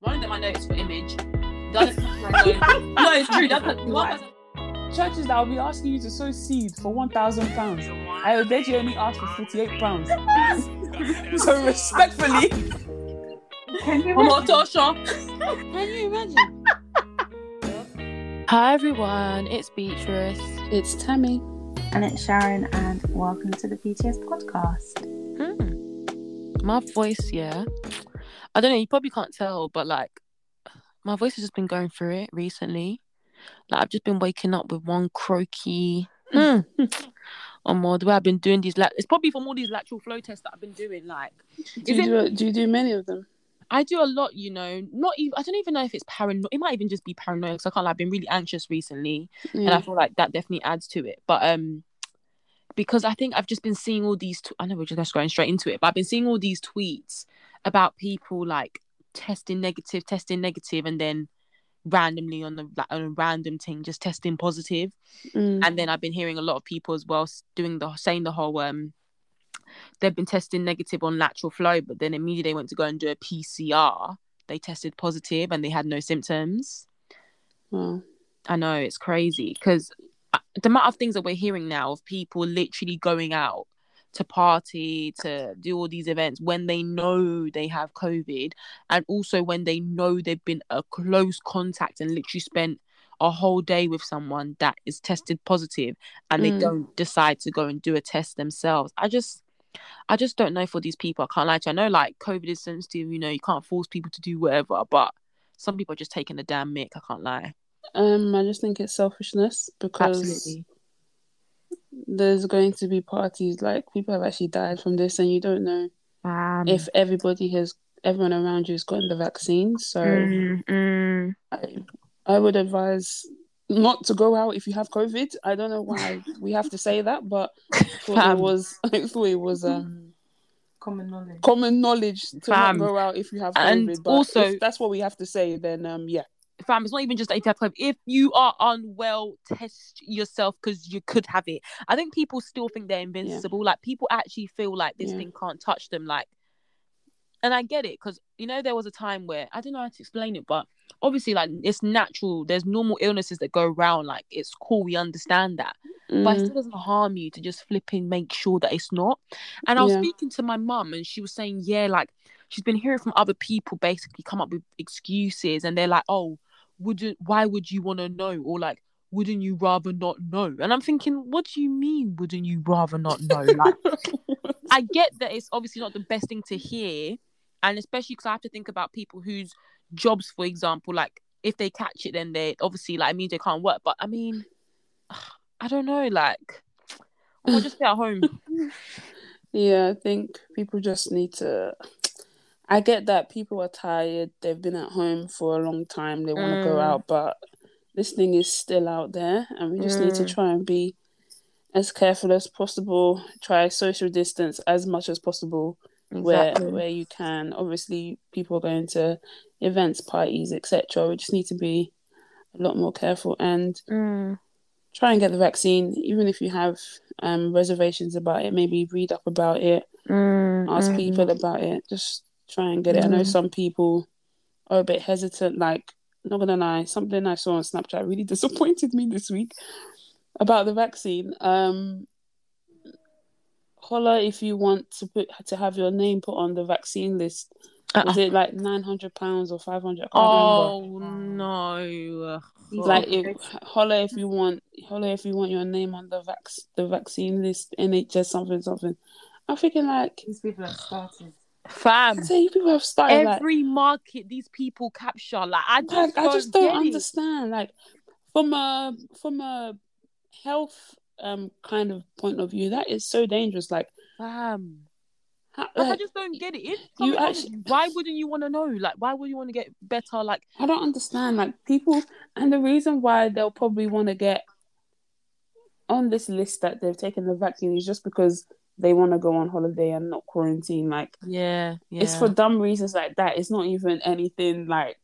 One of them I know is for image. The other no, it's true. That's the one person- Churches that will be asking you to sow seed for one thousand pounds. I will bet you only ask for forty-eight pounds. so respectfully, Can you imagine? Can you imagine? Hi everyone, it's Beatrice. it's Tammy. And it's Sharon, and welcome to the BTS podcast. Hmm. My voice, yeah. I don't know, you probably can't tell, but like my voice has just been going through it recently. Like I've just been waking up with one croaky hmm, or more. The way I've been doing these, lat- it's probably from all these lateral flow tests that I've been doing. Like, Do you, do, do you do many of them? I do a lot, you know. Not even I don't even know if it's paranoid. It might even just be paranoia because I can't. Like, I've been really anxious recently, and I feel like that definitely adds to it. But um, because I think I've just been seeing all these. T- I know we're just going straight into it, but I've been seeing all these tweets about people like testing negative, testing negative, and then randomly on the like on a random thing just testing positive. Mm. And then I've been hearing a lot of people as well doing the saying the whole um. They've been testing negative on lateral flow, but then immediately they went to go and do a PCR. They tested positive and they had no symptoms. Wow. I know it's crazy because the amount of things that we're hearing now of people literally going out to party to do all these events when they know they have COVID, and also when they know they've been a close contact and literally spent a whole day with someone that is tested positive and they Mm. don't decide to go and do a test themselves. I just I just don't know for these people. I can't lie to you. I know like COVID is sensitive, you know, you can't force people to do whatever, but some people are just taking the damn mick, I can't lie. Um, I just think it's selfishness because Absolutely. There's going to be parties like people have actually died from this, and you don't know Um, if everybody has everyone around you has gotten the vaccine. So mm, mm, I, I would advise not to go out if you have COVID. I don't know why we have to say that, but I thought it was I thought it was um Common knowledge. common knowledge to Fam. not go out if you have And COVID. But also- if that's what we have to say, then um yeah. Fam, it's not even just if you have COVID. If you are unwell, test yourself because you could have it. I think people still think they're invincible. Like people actually feel like this Yeah. thing can't touch them. Like, and I get it because you know there was a time where I don't know how to explain it, but obviously like it's natural. There's normal illnesses that go around. Like it's cool. We understand that. but it Mm, still doesn't harm you to just flipping make sure that it's not. And I was Yeah. speaking to my mum, and she was saying, yeah, like she's been hearing from other people basically come up with excuses, and they're like, oh, wouldn't why would you want to know, or like, wouldn't you rather not know? And I'm thinking, what do you mean, wouldn't you rather not know? Like, I get that it's obviously not the best thing to hear, and especially because I have to think about people whose jobs, for example, like if they catch it, then they obviously like it means they can't work. But I mean, I don't know, like, or just stay at home. Yeah, I think people just need to. I get that people are tired. They've been at home for a long time. They want to go Mm. out, but this thing is still out there, and we just need to Mm. try and be as careful as possible. Try social distance as much as possible, Exactly. where where you can. Obviously, people are going to events, parties, etc. We just need to be a lot more careful and Mm. try and get the vaccine, even if you have um, reservations about it. Maybe read up about it, Mm, ask mm. people about it. Just try and get it. I know Mm. some people are a bit hesitant. Like, not gonna lie, something I saw on Snapchat really disappointed me this week about the vaccine. Um, holla if you want to put to have your name put on the vaccine list. Was Uh-uh. it like nine hundred pounds or five hundred? I remember. Oh no! Like, people- it, holla if you want, holla if you want your name on the vac the vaccine list. NHS something something. I'm thinking like, These people have started. Fam, people have started like, every market these people capture, like I just, like, I just don't get it. understand. Like from a from a health um kind of point of view, that is so dangerous. Like, Fam, like, I just don't get it. If You actually- why wouldn't you want to know? Like, why would you want to get better? Like, I don't understand. Like people, and the reason why they'll probably want to get on this list that they've taken the vaccine is just because they want to go on holiday and not quarantine. Like yeah, yeah, it's for dumb reasons like that. It's not even anything like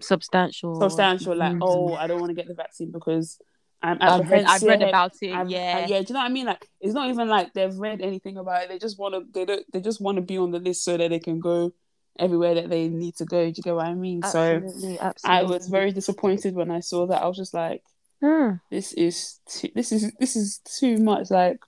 substantial, substantial. Like Mhm. oh, I don't want to get the vaccine because I'm I've read, I've read about it. I'm- yeah, uh, yeah. Do you know what I mean? Like, it's not even like they've read anything about it. They just want to. They don't. They just want to be on the list so that they can go everywhere that they need to go. Do you get what I mean? So absolutely, I was very disappointed when I saw that. I was just like, Hmm, this is too, this is this is too much. Like,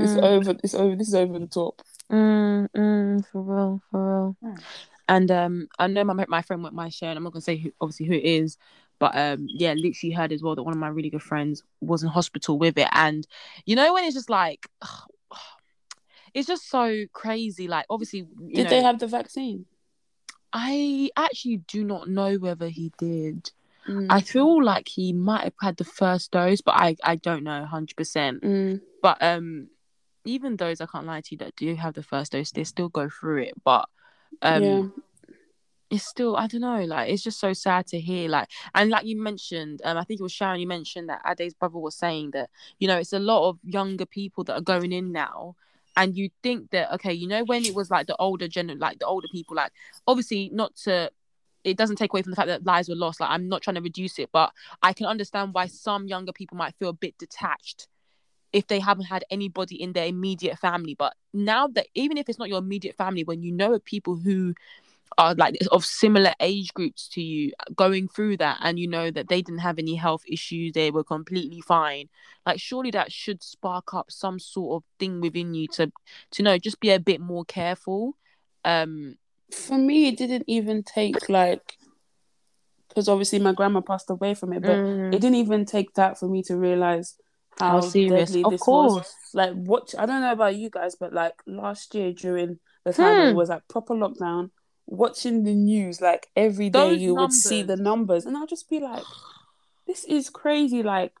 it's mm. over. It's over. This is over the top. Mm, mm, for real, for real. Mm. And um, I know my my friend went my share, and I'm not gonna say who, obviously who it is, but um, yeah, literally heard as well that one of my really good friends was in hospital with it, and you know when it's just like, it's just so crazy. Like obviously, you Did know, they have the vaccine? I actually do not know whether he did. Mm. I feel like he might have had the first dose, but I I don't know hundred percent. Mm. But um, even those I can't lie to you that do have the first dose, they still go through it. But um, yeah. it's still I don't know, like it's just so sad to hear. Like and like you mentioned, um, I think it was Sharon. You mentioned that Ade's brother was saying that you know it's a lot of younger people that are going in now. And you think that okay, you know when it was like the older gen like the older people, like obviously not to, it doesn't take away from the fact that lives were lost. Like I'm not trying to reduce it, but I can understand why some younger people might feel a bit detached if they haven't had anybody in their immediate family. But now that even if it's not your immediate family, when you know of people who are like of similar age groups to you going through that and you know that they didn't have any health issues they were completely fine like surely that should spark up some sort of thing within you to to know just be a bit more careful um For me, it didn't even take like, because obviously my grandma passed away from it, but mm, it didn't even take that for me to realize how, how serious deadly of this course was. Like what I don't know about you guys, but like last year during the time Hmm. it was like proper lockdown, watching the news like every day, Those you would see the numbers. numbers, and I'll just be like, this is crazy. Like,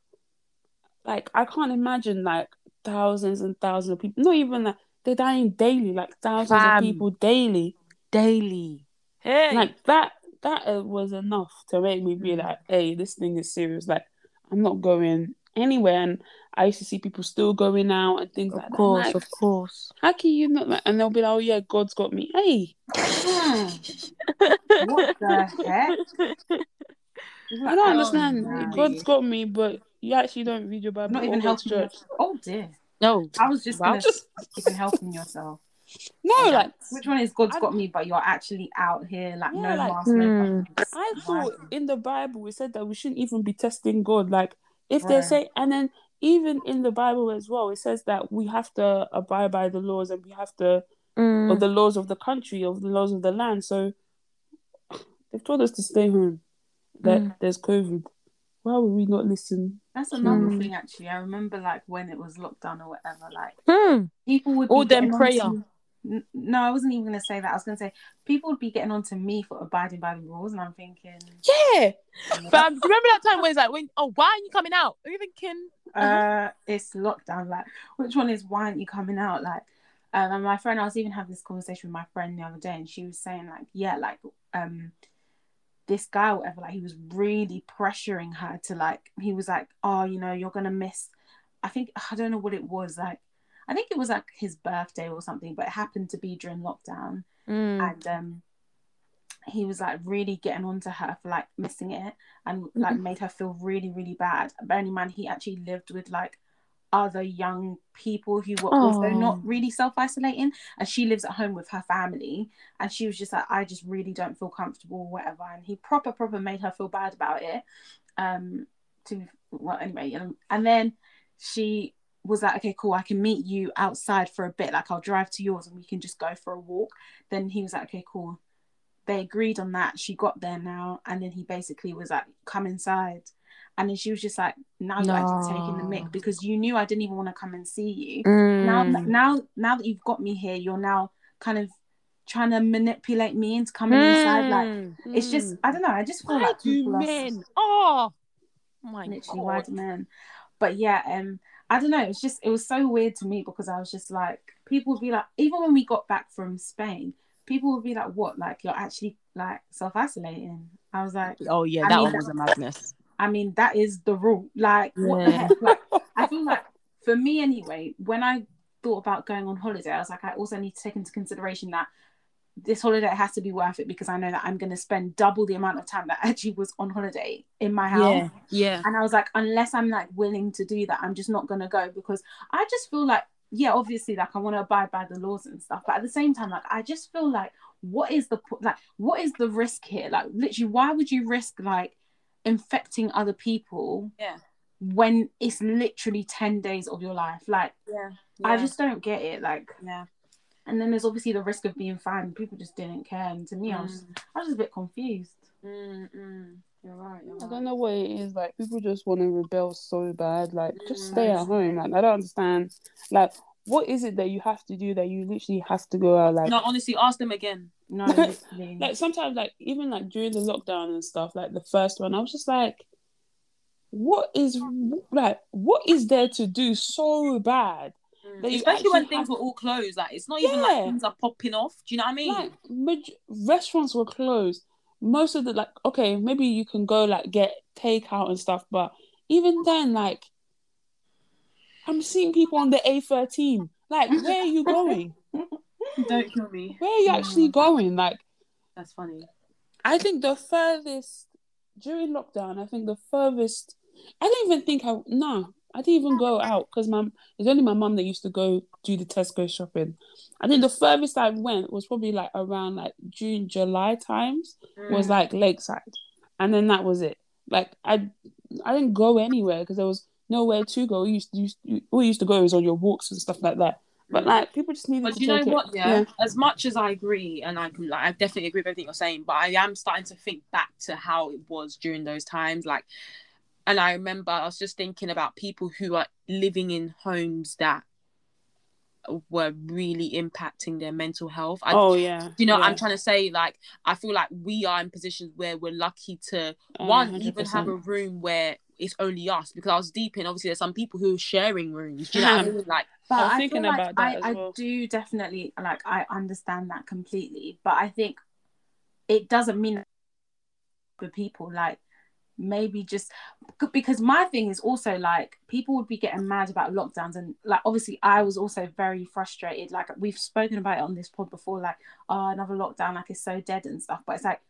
like I can't imagine like thousands and thousands of people. Not even like they're dying daily, like thousands Fam. of people daily. daily hey Like that. That uh, was enough to make me be Mm. like, "Hey, this thing is serious. Like, I'm not going anywhere." And I used to see people still going out and things of like that. I'm course like, of course How can you not? Like, and they'll be like, "Oh yeah, God's got me." Hey. What the heck? I don't understand. Oh, God's got me, but you actually don't read your Bible Not even go helping. church. Yourself. Oh dear. no I was just Wow. gonna Just even helping yourself. no, like Which one is God's I- got me, but you're actually out here like Yeah, no like- mask, Hmm. nothing. I thought in the Bible it said that we shouldn't even be testing God. Like if they say, and then even in the Bible as well, it says that we have to abide by the laws and we have to Mm. of the laws of the country, of the laws of the land. So they've told us to stay home. That Mm. there's COVID. Why would we not listen? That's another Hmm. thing actually. I remember like when it was lockdown or whatever, like Hmm. people would All them getting prayer. onto- N- No, I wasn't even gonna say that. I was gonna say people would be getting on to me for abiding by the rules, and I'm thinking, Yeah. Fam, remember that time when it's like, when, oh, why aren't you coming out? Are you thinking, uh, it's lockdown. Like, which one is why aren't you coming out? Like, um, and my friend, I was even having this conversation with my friend the other day, and she was saying like, yeah, like, um, this guy, whatever, like, he was really pressuring her to like, he was like, oh, you know, you're gonna miss. I think I don't know what it was like. I think it was like his birthday or something, but it happened to be during lockdown, Mm. and um, he was like really getting onto her for like missing it and like made her feel really really bad. Bearing in mind he actually lived with like other young people who were also Oh. not really self isolating, and she lives at home with her family, and she was just like, I just really don't feel comfortable, or whatever. And he proper proper made her feel bad about it. Um, to well anyway, um, and then she was like, okay, cool, I can meet you outside for a bit. Like I'll drive to yours and we can just go for a walk. Then he was like, okay, cool. They agreed on that. She got there now, and then he basically was like, come inside. And then she was just like, now you're actually taking the mick because you knew I didn't even want to come and see you. Mm. Now, now, now that you've got me here, you're now kind of trying to manipulate me into coming inside. Like Mm. it's just, I don't know. I just feel why like do are men? Oh my literally god! why do men but yeah um i don't know it's just it was so weird to me because i was just like people would be like even when we got back from spain people would be like what? Like you're actually like self-isolating. I was like Oh yeah, I that mean, one was a madness. i mean that is the rule. Like what the heck? Like i feel like for me anyway when i thought about going on holiday i was like i also need to take into consideration that this holiday has to be worth it because i know that i'm going to spend double the amount of time that I actually was on holiday in my house Yeah, yeah. and I was like, unless I'm like willing to do that, I'm just not gonna go because I just feel like, yeah, obviously, like I want to abide by the laws and stuff, but at the same time, like I just feel like, what is the like, what is the risk here? Like, literally, why would you risk like infecting other people? Yeah. When it's literally ten days of your life, like Yeah, I just don't get it. Like, yeah. And then there's obviously the risk of being fined. People just didn't care, and to me, I was, I was just a bit confused. Mm, mm. You're right. You're I right. don't know what it is. Like people just want to rebel so bad. Like just Mm. stay at home. Like I don't understand. Like what is it that you have to do that you literally have to go out? Like No, honestly, ask them again. No, like sometimes like even like during the lockdown and stuff. Like the first one, I was just like, what is like what is there to do so bad? Especially when things have- were all closed. Like it's not even like things are popping off. Do you know what I mean? like restaurants were closed most of the like okay maybe you can go like get takeout and stuff but even then like i'm seeing people on the a13 like where are you going Don't kill me. where are you actually mm. going like That's funny. i think the furthest during lockdown i think the furthest i don't even think i no i didn't even go out because my it's only my mum that used to go do the tesco shopping i think the furthest i went was probably like around like june july times was like lakeside and then that was it like i i didn't go anywhere because there was nowhere to go you used, you, all you used to go was on your walks and stuff like that but Mm. like people just need. to. But to you know what? Yeah? as much as I agree, and I can, like, I definitely agree with everything you're saying. But I am starting to think back to how it was during those times, like, and I remember I was just thinking about people who are living in homes that were really impacting their mental health. I, oh yeah you know, yeah. I'm trying to say, like, I feel like we are in positions where we're lucky to Uh, one even 100%. have a room where it's only us. Because I was deep in, obviously, there's some people who are sharing rooms. Do you know what I mean? Like, But I was I, thinking feel like about that I, as I well. do definitely like I understand that completely. But I think it doesn't mean for people like maybe just because my thing is also like people would be getting mad about lockdowns and like obviously I was also very frustrated. Like we've spoken about it on this pod before, like oh another lockdown, like it's so dead and stuff. But it's like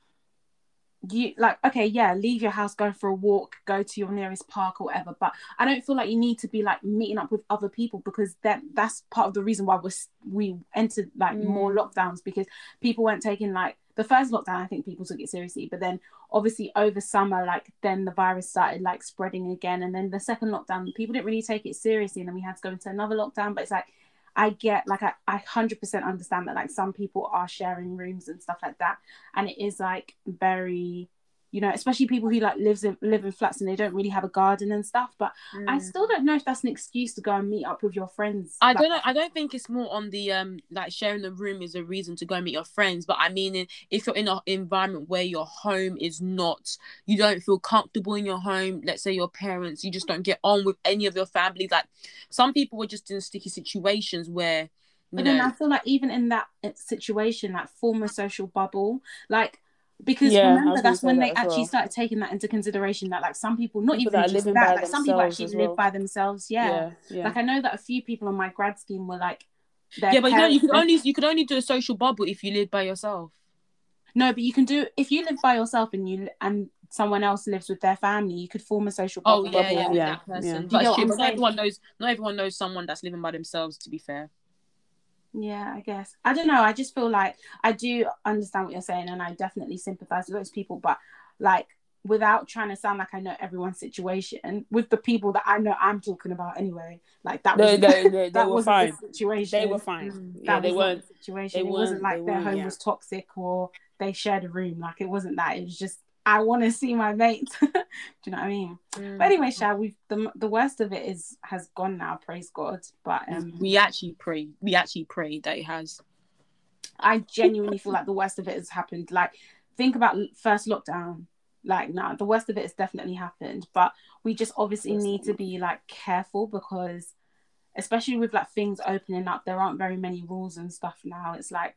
you like okay yeah leave your house go for a walk go to your nearest park or whatever but i don't feel like you need to be like meeting up with other people because that that's part of the reason why we're, we entered like Mm. more lockdowns because people weren't taking like the first lockdown i think people took it seriously but then obviously over summer like then the virus started like spreading again and then the second lockdown people didn't really take it seriously and then we had to go into another lockdown but it's like I get like I, I 100% understand that like some people are sharing rooms and stuff like that and it is like very you know especially people who like lives in live in flats and they don't really have a garden and stuff but I still don't know if that's an excuse to go and meet up with your friends I Like, don't know. I don't think it's more on the um like sharing the room is a reason to go meet your friends. But I mean, if you're in an environment where your home is not, you don't feel comfortable in your home. Let's say your parents, you just don't get on with any of your family. Like some people were just in sticky situations where, you but know, then I feel like even in that uh, situation like form a social bubble like because Yeah, remember that's when that they actually well. started taking that into consideration that like some people not People even that just that like some people actually as live by themselves yeah. yeah, yeah. like i know that a few people on my grad scheme were like Yeah, but you know, you could only you could only do a social bubble if you live by yourself. no but you can do if you live by yourself and you and someone else lives with their family you could form a social Oh bubble yeah, yeah, yeah, that person. yeah. Do you But, get it's what true, but not everyone knows. Not everyone knows someone that's living by themselves. To be fair. Yeah, I guess. I don't know. I just feel like I do understand what you're saying and I definitely sympathize with those people, but like without trying to sound like I know everyone's situation, with the people that I know I'm talking about anyway, like that No, was they- they- they that were wasn't fine. the situation. They were fine. Mm. Yeah, That they was weren't. the situation. they It wasn't weren't- like their home yeah. was toxic or they shared a room. Like it wasn't that. It was just I want to see my mates. do you know what I mean? Mm. But anyway, Shah, we've the the worst of it is has gone now. Praise God. But um, we actually pray. We actually pray that it has. I genuinely feel like the worst of it has happened. Like, think about first lockdown. Like, nah, the worst of it has definitely happened. But we just obviously need to be like careful because, especially with like things opening up, there aren't very many rules and stuff now. It's like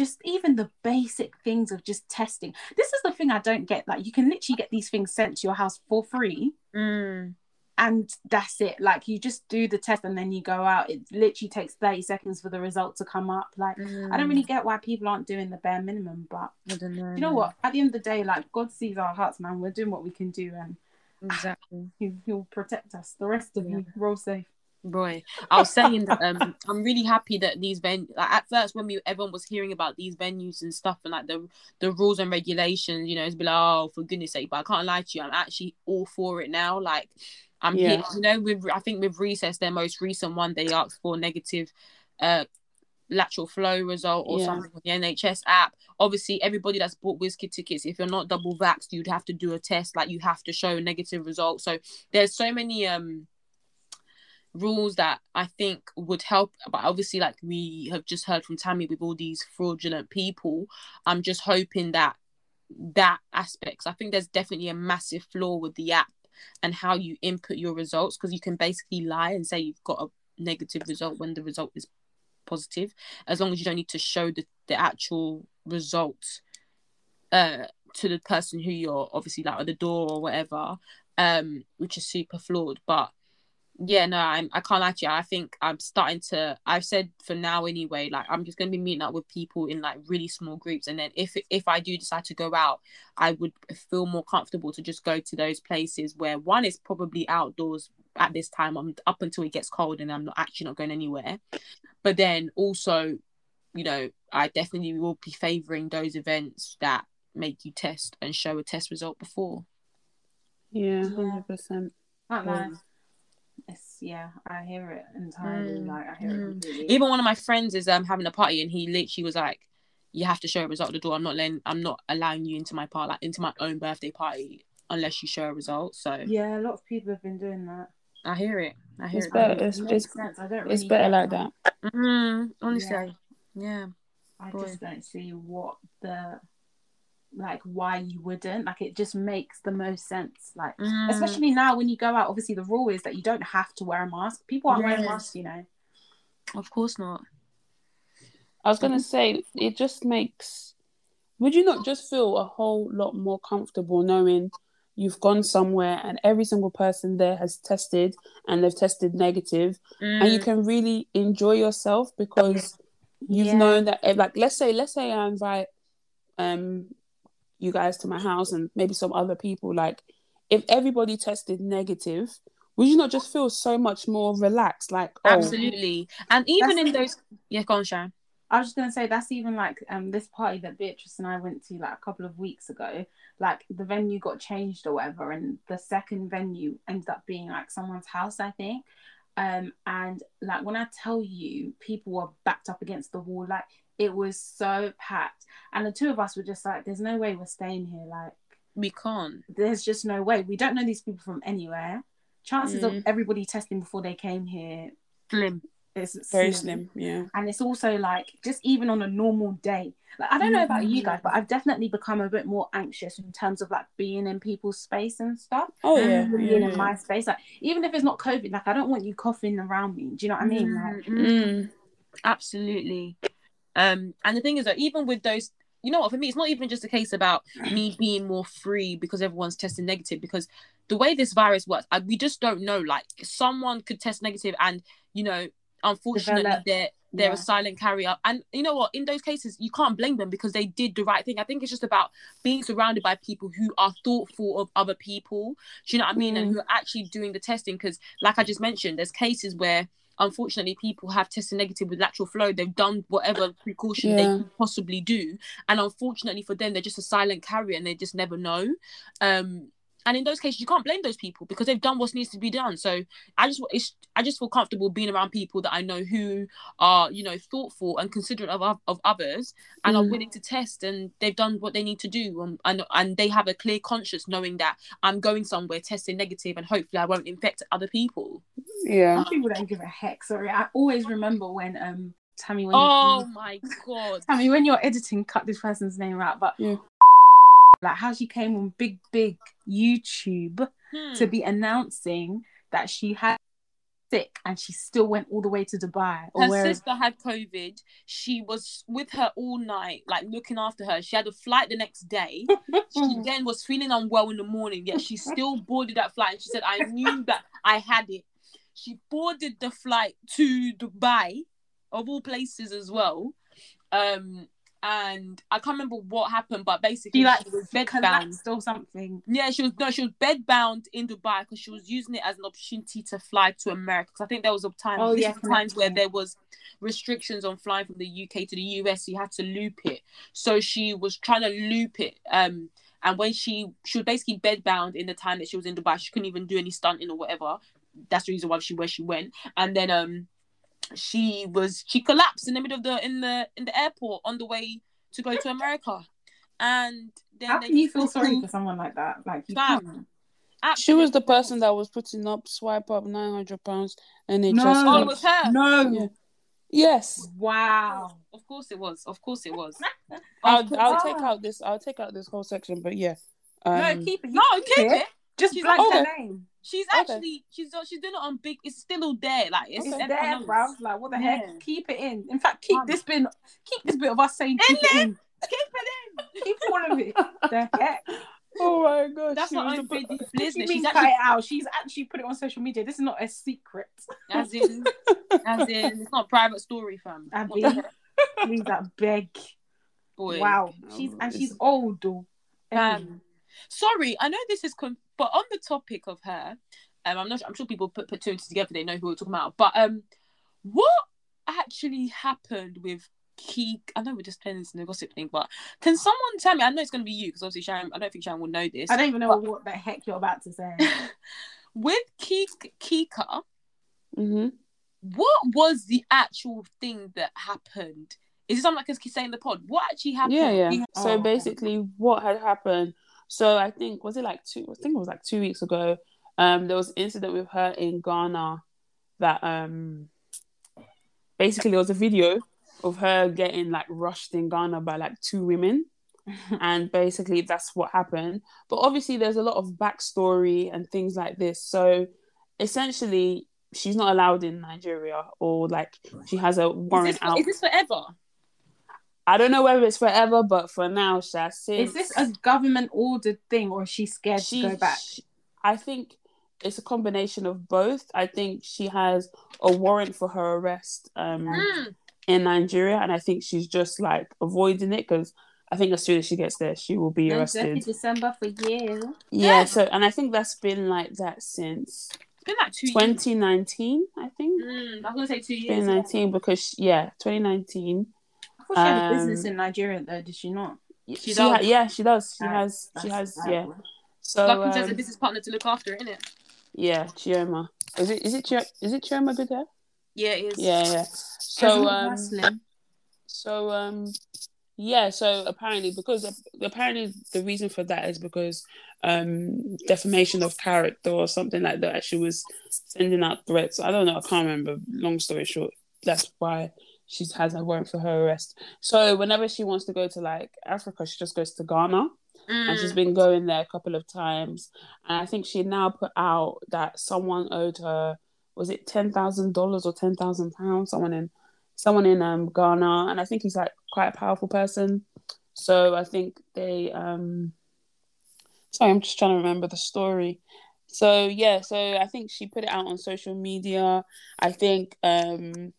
just even the basic things of just testing. This is the thing I don't get. Like, you can literally get these things sent to your house for free Mm. and that's it. Like, you just do the test and then you go out. It literally takes 30 seconds for the result to come up. Like, I don't really get why people aren't doing the bare minimum, but know. you know what? At the end of the day, like God sees our hearts, man. We're doing what we can do, and Exactly. He, He'll protect us. The rest of Yeah. you, we're all safe. Boy, I was saying that um, I'm really happy that these venues. like at first when we everyone was hearing about these venues and stuff and like the the rules and regulations, you know, it's be like, oh, for goodness sake, but I can't lie to you, I'm actually all for it now. Like, I'm Yeah. here, you know, with I think with Recess, their most recent one, they asked for negative, uh, lateral flow result or Yeah. something on the NHS app. Obviously, everybody that's bought WizKid tickets, if you're not double vaxxed, you'd have to do a test. Like, you have to show a negative result. So there's so many um rules that I think would help. But obviously, like we have just heard from Tammy with all these fraudulent people, I'm just hoping that that aspects. I think there's definitely a massive flaw with the app and how you input your results because you can basically lie and say you've got a negative result when the result is positive, as long as you don't need to show the, the actual results uh to the person who you're obviously like at the door or whatever um which is super flawed but yeah no i'm i can't lie to you. I think i'm starting to i've said for now anyway like i'm just going to be meeting up with people in like really small groups. And then if if i do decide to go out i would feel more comfortable to just go to those places where one is probably outdoors at this time. I'm up until it gets cold and i'm not actually not going anywhere. But then also you know i definitely will be favoring those events that make you test and show a test result before. Yeah, hundred percent. Can't Yeah. Lie. It's yeah, I hear it entirely. Mm, Like I hear it mm. completely. even one of my friends is um having a party and he literally was like you have to show a result at the door i'm not letting i'm not allowing you into my part like into my own birthday party unless you show a result so yeah, a lot of people have been doing that. i hear it i hear It's it better. It It's- makes it's- sense. I don't It's better like that. that. mm, honestly Yeah. yeah I Boy. just don't see what the like why you wouldn't like it just makes the most sense like Mm. especially now when you go out obviously the rule is that you don't have to wear a mask people aren't wearing masks you know of course not I was gonna say it just makes. Would you not just feel a whole lot more comfortable knowing you've gone somewhere and every single person there has tested and they've tested negative, and you Mm, can really enjoy yourself because you've Yeah. known that eh, like let's say let's say I invite um you guys to my house and maybe some other people like if everybody tested negative would you not just feel so much more relaxed like oh absolutely and even That's- in those yeah go on Sharon. I was just gonna say that's even like um this party that Beatrice and I went to like a couple of weeks ago. Like the venue got changed or whatever, and the second venue ended up being like someone's house, I think. Um, and like when I tell you, people were backed up against the wall, like it was so packed, and the two of us were just like, "There's no way we're staying here. Like, we can't there's just no way. We don't know these people from anywhere. Chances Mm. of everybody testing before they came here slim is very slim yeah and it's also like just even on a normal day like i don't know about you guys but i've definitely become a bit more anxious in terms of like being in people's space and stuff oh yeah, Mm, being yeah, in my space like even if it's not covid like i don't want you coughing around me do you know what i mean like Mm, mm. Mm. absolutely um and the thing is that even with those you know what? For me, it's not even just a case about me being more free because everyone's testing negative. Because the way this virus works, I, we just don't know. Like someone could test negative, and you know, unfortunately, Develop. they're they're Yeah. a silent carrier. And you know what? In those cases, you can't blame them because they did the right thing. I think it's just about being surrounded by people who are thoughtful of other people. Do you know what I mean? And who are actually doing the testing. Because, like I just mentioned, there's cases where unfortunately people have tested negative with lateral flow. They've done whatever precaution they Yeah. could possibly do, and unfortunately for them, they're just a silent carrier and they just never know. Um, and in those cases, you can't blame those people because they've done what needs to be done. So I just, it's, I just feel comfortable being around people that I know who are, you know, thoughtful and considerate of of- of others and are Mm. willing to test and they've done what they need to do and, and and they have a clear conscience knowing that I'm going somewhere testing negative and hopefully I won't infect other people. Yeah. Some people don't give a heck. Sorry, I always remember when um Tammy when Oh you, my god! Tammy when you're editing, cut this person's name out, but Yeah. Like how she came on big big YouTube Hmm. to be announcing that she had sick and she still went all the way to Dubai her sister had COVID. She was with her all night, like looking after her. She had a flight the next day. she then was feeling unwell in the morning, yet she still boarded that flight. And she said, I knew that I had it. She boarded the flight to Dubai, of all places as well. Um, and I can't remember what happened, but basically she like she was bedbound. or something. Yeah, she was no, she was bedbound in Dubai because she was using it as an opportunity to fly to America. Because I think there was a time, Oh, yeah, times where there was restrictions on flying from the UK to the US. So you had to loop it. So she was trying to loop it. Um, and when she she was basically bedbound in the time that she was in Dubai, she couldn't even do any stunting or whatever. That's the reason why she where she went. And then um, she was she collapsed in the middle of the in the in the airport on the way to go to America. And then How can you feel sorry for someone like that? Like you can't. She was the person that was putting up swipe up nine hundred pounds and it No. just Oh, it was her. No. Yeah. Yes. Wow. Of course it was. Of course it was. I'll I'll take out this I'll take out this whole section, but yeah. Um, no, keep it. No, keep it. Just She's blank okay. her name. She's Okay. actually she's she's doing it on big. It's still all there. Like it's, It's everyone there, knows. bruv. Like what the Yeah. heck? Keep it in. In fact, keep Um, this bit. Keep this bit of us saying keep it in. Keep it in. Keep all of it. the heck? Oh my god, That's not was own the business. What She's mean cut actually it out? She's actually put it on social media. This is not a secret. as in as in it's not a private story, fam. Abby. What the that beg. boy. Wow. Oh, She's and she's old though. Um, sorry, I know this is, con- but on the topic of her, um, I'm not. I'm sure people put put two and two together. They know who we're talking about. But um, what actually happened with Keek? I know we're just playing this in the gossip thing, but can someone tell me? I know it's going to be you because obviously Sharon. I don't think Sharon will know this. I don't even know what the heck you're about to say. with Keek Kika, Mhm. what was the actual thing that happened? Is it something like I say in the pod? What actually happened? Yeah, yeah. Oh, so okay. basically, what had happened? So I think was it like two? I think it was like two weeks ago. Um, there was an incident with her in Ghana that um, basically there was a video of her getting like rushed in Ghana by like two women, and basically that's what happened. But obviously, there's a lot of backstory and things like this. So essentially, she's not allowed in Nigeria, or like she has a Is warrant this, out. is this forever? I don't know whether it's forever, but for now, Sha, since Is this a government ordered thing or is she scared she, to go back? she- I think it's a combination of both. I think she has a warrant for her arrest um, Mm. in Nigeria, and I think she's just like avoiding it because I think as soon as she gets there, she will be arrested. 30 December for you. Yeah, Yeah. so and I think that's been like that since It's been like two 2019. I think Mm, I was gonna say two years. 2019 because yeah, 2019. I thought she had a Um, business in Nigeria though, did she not? She She does. ha- yeah, she does. She Right, has. She That's- has. that Yeah. one. So Like who has a um, business partner to look after in it, innit? Yeah, Chioma. Is it is it Chi- is it Chioma good hair? Yeah, it is. Yeah, yeah. Isn't So it um so um yeah, so apparently because apparently the reason for that is because um defamation of character or something like that. She was sending out threats. I don't know, I can't remember. Long story short, that's why she has a warrant for her arrest. So whenever she wants to go to like Africa, she just goes to Ghana and she's been going there a couple of times. And I think she now put out that someone owed her was it ten thousand dollars or ten thousand pounds? Someone in someone in um Ghana, and I think he's like quite a powerful person. So I think they um sorry, I'm just trying to remember the story. So yeah, so I think she put it out on social media. I think um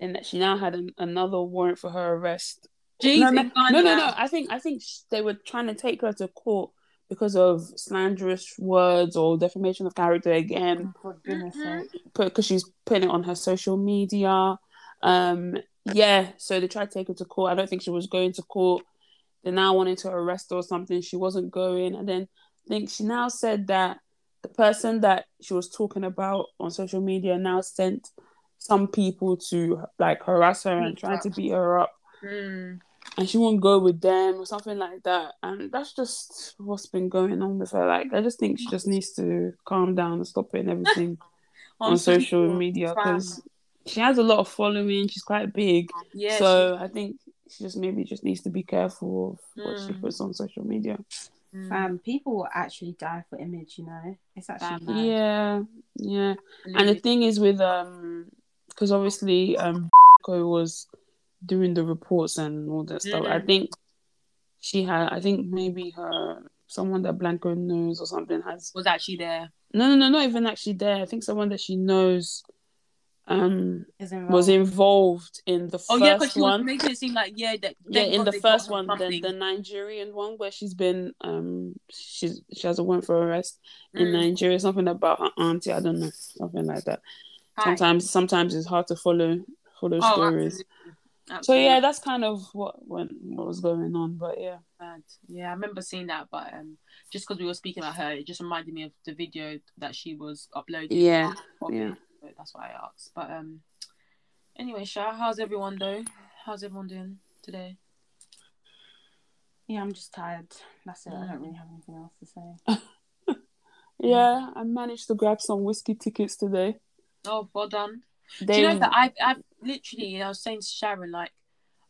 and that she now had an, another warrant for her arrest. Jesus, no, no, no, no, no. I think I think they were trying to take her to court because of slanderous words or defamation of character again For goodness Mhm. sake. because she's putting it on her social media. Um, yeah, so they tried to take her to court. I don't think she was going to court. They now wanted to arrest her or something. She wasn't going, and then I think she now said that the person that she was talking about on social media now sent some people to like harass her and Beat trying to beat her up, Mm. and she won't go with them or something like that. And that's just what's been going on with her. Like, I just think she just needs to calm down and stop putting everything on, social media because she has a lot of following. She's quite big, Yeah. so I think she just maybe just needs to be careful of what she Mm. puts on social media. she- mm. Um, people will actually die for image, you know. It's actually Yeah, yeah. And the thing is with um, because obviously um, was doing the reports and all that stuff. I Mhm. think she had. I think maybe her someone that Blanco knows or something has was actually there. no, no, no, not even actually there. I think someone that she knows um Is was involved. involved in the Oh yeah, first she was one. making it seem like yeah, that yeah, in the first one, the, the Nigerian one where she's been um she's she has a warrant for arrest in Mm. Nigeria, something about her auntie, I don't know, something like that. Hi. Sometimes sometimes it's hard to follow follow Oh, stories. absolutely. So yeah, that's kind of what went what was going on. But yeah. Bad. Yeah, I remember seeing that, but um, just because we were speaking about her, it just reminded me of the video that she was uploading. Yeah, yeah. so that's why I asked. But um, anyway, Sha, how's everyone though? How's everyone doing today? Yeah, I'm just tired. That's it. I don't really have anything else to say. Yeah, I managed to grab some Wizkid tickets today. Oh, well done. They, Do you know that I've, I've literally, I was saying to Sharon, like,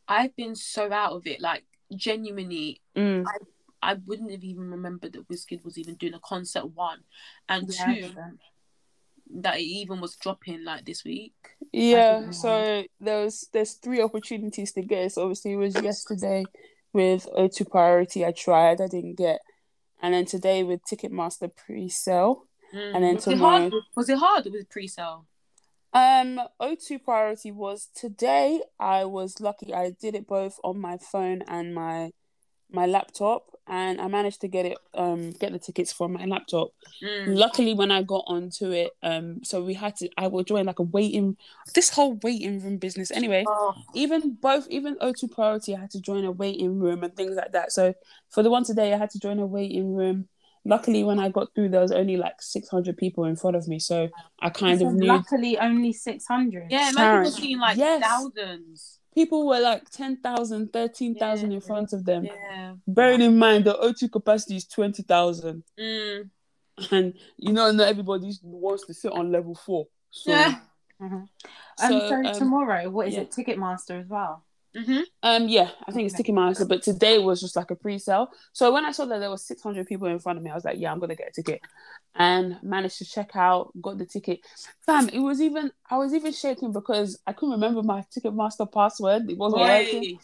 I've been so out of it, like, genuinely, Mm, I wouldn't have even remembered that Wizkid was even doing a concert one, and Yeah, two, that it even was dropping like this week. yeah. So there was there's three opportunities to get. So obviously it was yesterday with O2 Priority. I tried, I didn't get, and then today with Ticketmaster pre-sale. And then was it hard? Was it hard with pre-sale? Um, O2 priority was today. I was lucky. I did it both on my phone and my my laptop, and I managed to get it um get the tickets from my laptop. Mm. Luckily, when I got onto it, um, so we had to. I will join like a waiting. This whole waiting room business. Anyway, Oh, even both even O2 priority, I had to join a waiting room and things like that. So for the one today, I had to join a waiting room. Luckily, when I got through, there was only like six hundred people in front of me, so I kind of knew. Luckily, only six hundred. yeah, imagine Sharon, people seeing like yes. thousands. people were like 10,000, 13,000 in front of them. Yeah. Bearing in mind the O2 capacity is 20,000. Mm. And you know, not everybody wants to sit on level four. So, Yeah. Um, So, so, um, tomorrow, what is yeah. it? Ticketmaster as well. Hmm um, yeah, I think it's. Ticketmaster, but today was just like a pre sale. So when I saw that there was 600 people in front of me, I was like, yeah, I'm going to get a ticket. And managed to check out, got the ticket. Fam, it was even, I was even shaking because I couldn't remember my Ticketmaster password. It wasn't working.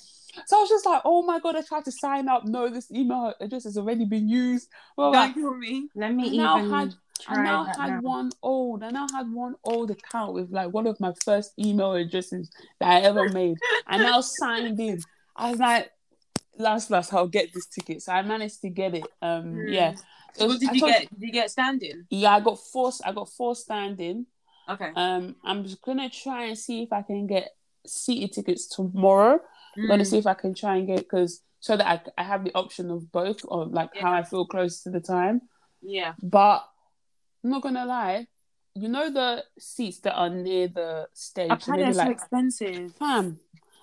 So I was just like, oh my God, I tried to sign up. No, this email address has already been used. Well, like, Don't me. Let me I now even had I now had now. one old. I now had one old account with like one of my first email addresses that I ever made. I now signed in. I was like, last last, I'll get this ticket. So I managed to get it. Um, Hmm. yeah. So what did I you get? Did you get standing? Yeah, I got four. I got four standing. Okay. Um, I'm just gonna try and see if I can get seated tickets tomorrow. I'm gonna Mm. see if I can try and get because so that I, I have the option of both or like how I feel close to the time. Yeah. But I'm not gonna lie, you know the seats that are near the stage, I've so had maybe it so like expensive. fam,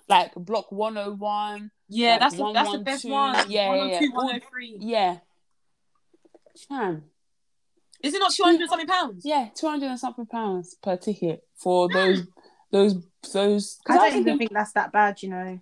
like block 101. Yeah, Like that's the, one, that's one, the best two. one. Yeah, yeah, 102, yeah. 103. Yeah. Fam. Is it not 200 something pounds? Yeah, two hundred and something pounds per ticket for those those those I don't was even thinking think that's that bad, you know.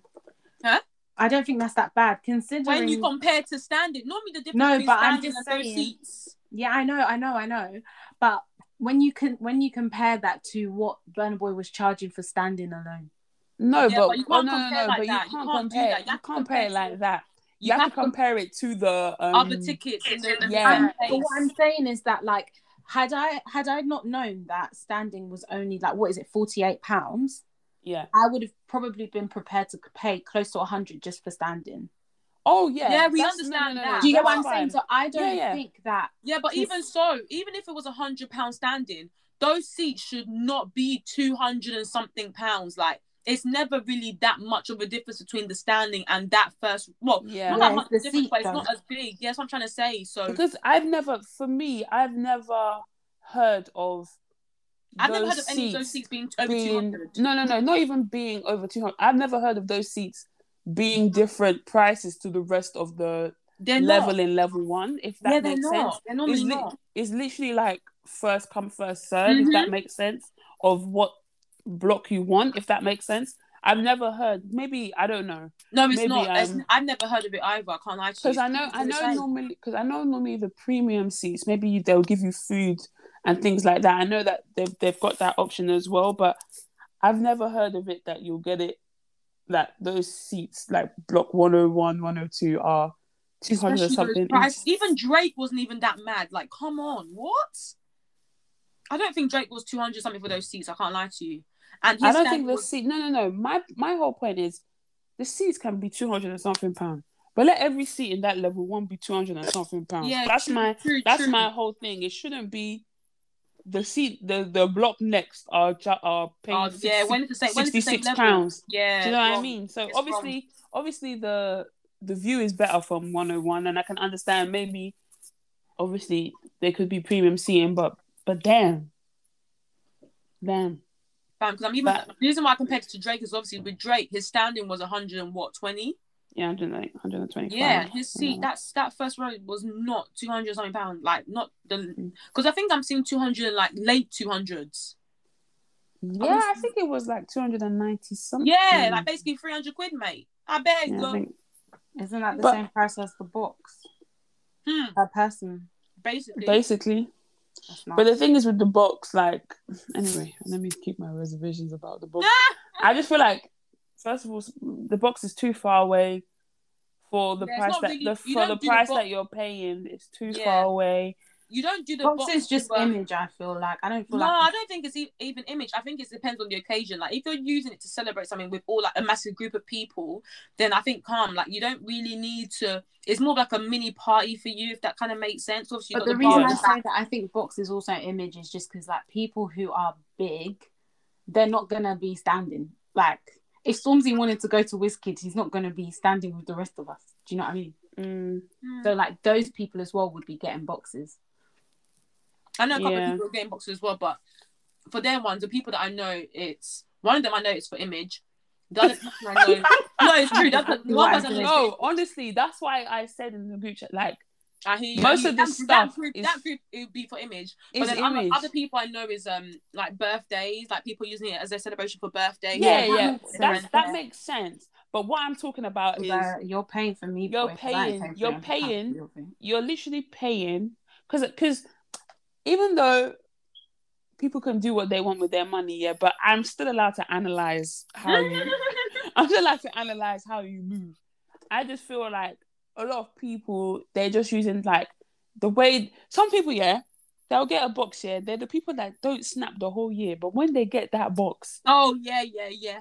Huh? I don't think that's that bad considering. When you compare to standing, normally the difference No, between but I'm standing just and those saying. seats. yeah, I know, I know, I know. But when you can, when you compare that to what Burna Boy was charging for standing alone, No, Yeah, but, but you oh, can't no, no, compare no, like but that. You can't can't do compare. that. You You can't compare compare it like that. You, You, have, have to to compare it to the um, other tickets in the Yeah. But what I'm saying is that like had I had I not known that standing was only like what is it, forty eight pounds, Yeah. I would have probably been prepared to pay close to hundred just for standing. Oh yeah. Yeah, we that's- understand that. Do you get what I'm saying? So I don't Yeah, yeah. think that Yeah, but Just- even so, even if it was a hundred pound standing, those seats should not be two hundred and something pounds. Like it's never really that much of a difference between the standing and that first. Well, Yeah. not Yeah, that much it's the difference, seat, but it's though. not as big. Yeah, that's what I'm trying to say. So Because I've never, for me, I've never heard of. I've never heard of any of those seats being over two hundred. no, no, no, not even being over two hundred. I've never heard of those seats being different prices to the rest of the They're level not. in level one. If that yeah, they're makes not. sense, They're normally it's, li- not. it's literally like first come first serve. If that makes sense of what block you want. If that makes sense. I've never heard. Maybe I don't know. No, it's maybe, not. It's- um, I've never heard of it either. I can't I? because I know I know normally because I know normally the premium seats maybe you, they'll give you food and things like that. I know that they've they've got that option as well, but I've never heard of it that you'll get it that those seats like block 101, 102 are two hundred Especially something. Even Drake wasn't even that mad. Like, come on, what? I don't think Drake was two hundred something for those seats. I can't lie to you. And I don't think the was- seat. No, no, no. My my whole point is the seats can be two hundred and something pound, but let every seat in that level one be two hundred and something pounds. Yeah, that's true, my true, that's true. my whole thing. It shouldn't be the seat the the block next are are paying Oh, yeah, when the same, when it's the 66 level. pounds. Yeah, Do you know what I mean? So It's obviously, obviously the the view is better from 101, and I can understand maybe, obviously there could be premium seating, but but damn, damn, Because I'm even But- the reason why I compared it to Drake is obviously with Drake, his standing was hundred and what twenty. Yeah, 100, 125. Yeah, his seat Yeah. that's that first row was not two hundred something pounds. Like not the Mm. because I think I'm seeing two hundred like late two hundreds. Yeah, I think it was like 290 something. Yeah, like basically three hundred quid, mate. I bet. Yeah, I think- isn't that the But- same price as the box hmm, per person? basically. basically. That's But the thing is with the box, like, anyway, let me keep my reservations about the box. I just feel like, first of all, the box is too far away for the Yeah, price that really- the, you for don't the do the price box- that you're paying. It's too Yeah. far away. you don't do the box box is just but- image. I feel like I don't feel No, like I don't think it's e- even image. I think it depends on the occasion. Like if you're using it to celebrate something with all like a massive group of people, then I think calm. Like you don't really need to. It's more like a mini party for you, if that kind of makes sense. Obviously, But you've the reason I at the back. say that I think box is also image is just because like people who are big, they're not gonna be standing. Like if Stormzy wanted to go to Wizkid's, he's not gonna be standing with the rest of us. Do you know what I mean? Mm. Hmm. So like those people as well would be getting boxes. I know a couple Yeah. of people are getting boxes as well, but for their ones, the people that I know, it's one of them I know it's for image. The other person I know, no, it's true. That's the, the one person I know. No, honestly, that's why I said in the group chat, like, I hear you. most I of you. this that, stuff that group, is- that group it would be for image. But it's then other, image. other people I know is um like birthdays, like people using it as their celebration for birthday. yeah, Yeah, yeah, that makes sense. that makes sense. But what I'm talking about is Like, you're paying for me. You're boy, 'cause paying- ain't you're you. I'm paying- for your thing. you're literally paying because because even though people can do what they want with their money, yeah, but I'm still allowed to analyze how you. I'm still allowed to analyze how you move. I just feel like a lot of people they're just using like the way some people, yeah, they'll get a box, yeah. They're the people that don't snap the whole year, but when they get that box, Oh yeah, yeah, yeah.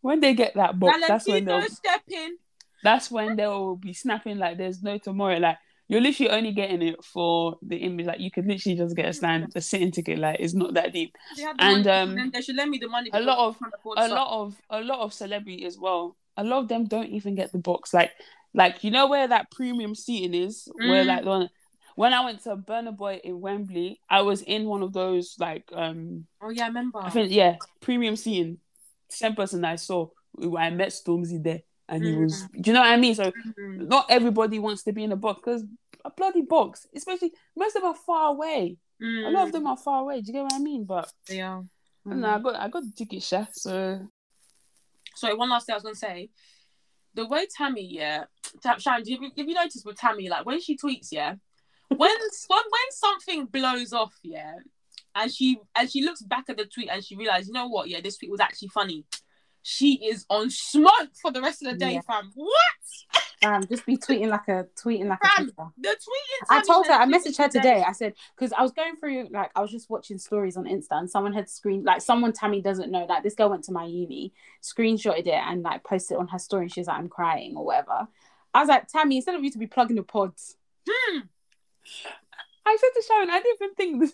when they get that box, that's when they'll stepping. that's when they'll be snapping like there's no tomorrow. Like you're literally only getting it for the image. Like you could literally just get a stand, a sitting ticket. Like it's not that deep. And, money, um, they should lend me the money. a lot of- A stuff. lot of a lot of celebrity as well. A lot of them don't even get the box. Like like you know where that premium seating is, where Mm. like the one. When I went to Burna Boy in Wembley, I was in one of those like um Oh yeah, I remember. I think yeah premium seating. Same person I saw, I met Stormzy there, and he was. Do you know what I mean? So Mhm. not everybody wants to be in a box because a bloody box, especially most of them are far away. A lot of Mm, them are far away. Do you get what I mean? But yeah. are. I know, I got I got the ticket, Sha, So Sorry, one last thing I was gonna say. The way Tammy, yeah, Sharon, have you, have you noticed with Tammy, like when she tweets, yeah, when when when something blows off, yeah, and she and she looks back at the tweet and she realizes, you know what, yeah, this tweet was actually funny. She is on smoke for the rest of the day, Yeah. fam. What? Um, just be tweeting like a tweeting like a Fam, sister. The tweeting. I told her, I messaged her today. I said, because I was going through, like, I was just watching stories on Insta and someone had screen, like, someone Tammy doesn't know, like, this girl went to my uni, screenshotted it and, like, posted it on her story. And she was like, I'm crying or whatever. I was like, Tammy, instead of you to be plugging the pods, Hmm. I said to Sharon, I didn't even think this.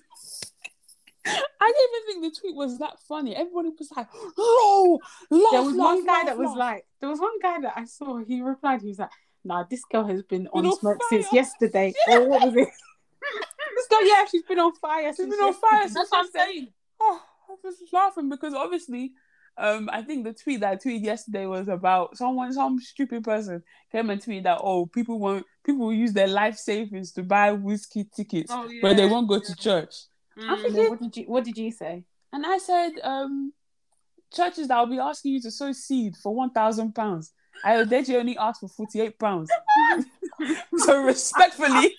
I didn't even think the tweet was that funny. Everybody was like, "No, laugh, there was laugh, one guy laugh, that was laugh." like, there was one guy that I saw, he replied, he was like, nah, this girl has been on on smoke since fire." yesterday. Or what was it? this girl, yeah, she's been on fire She's since been on fire yesterday. That's what I'm saying. Oh, I was laughing because obviously, um, I think the tweet that I tweeted yesterday was about someone, some stupid person came and tweeted that oh, people won't, people will use their life savings to buy Wizkid tickets, Oh, yeah. but they won't go to church. I'm Mm. What did you, what did you say? and I said, um, churches that will be asking you to sow seed for one thousand pounds. I bet you only asked for forty eight pounds. so respectfully,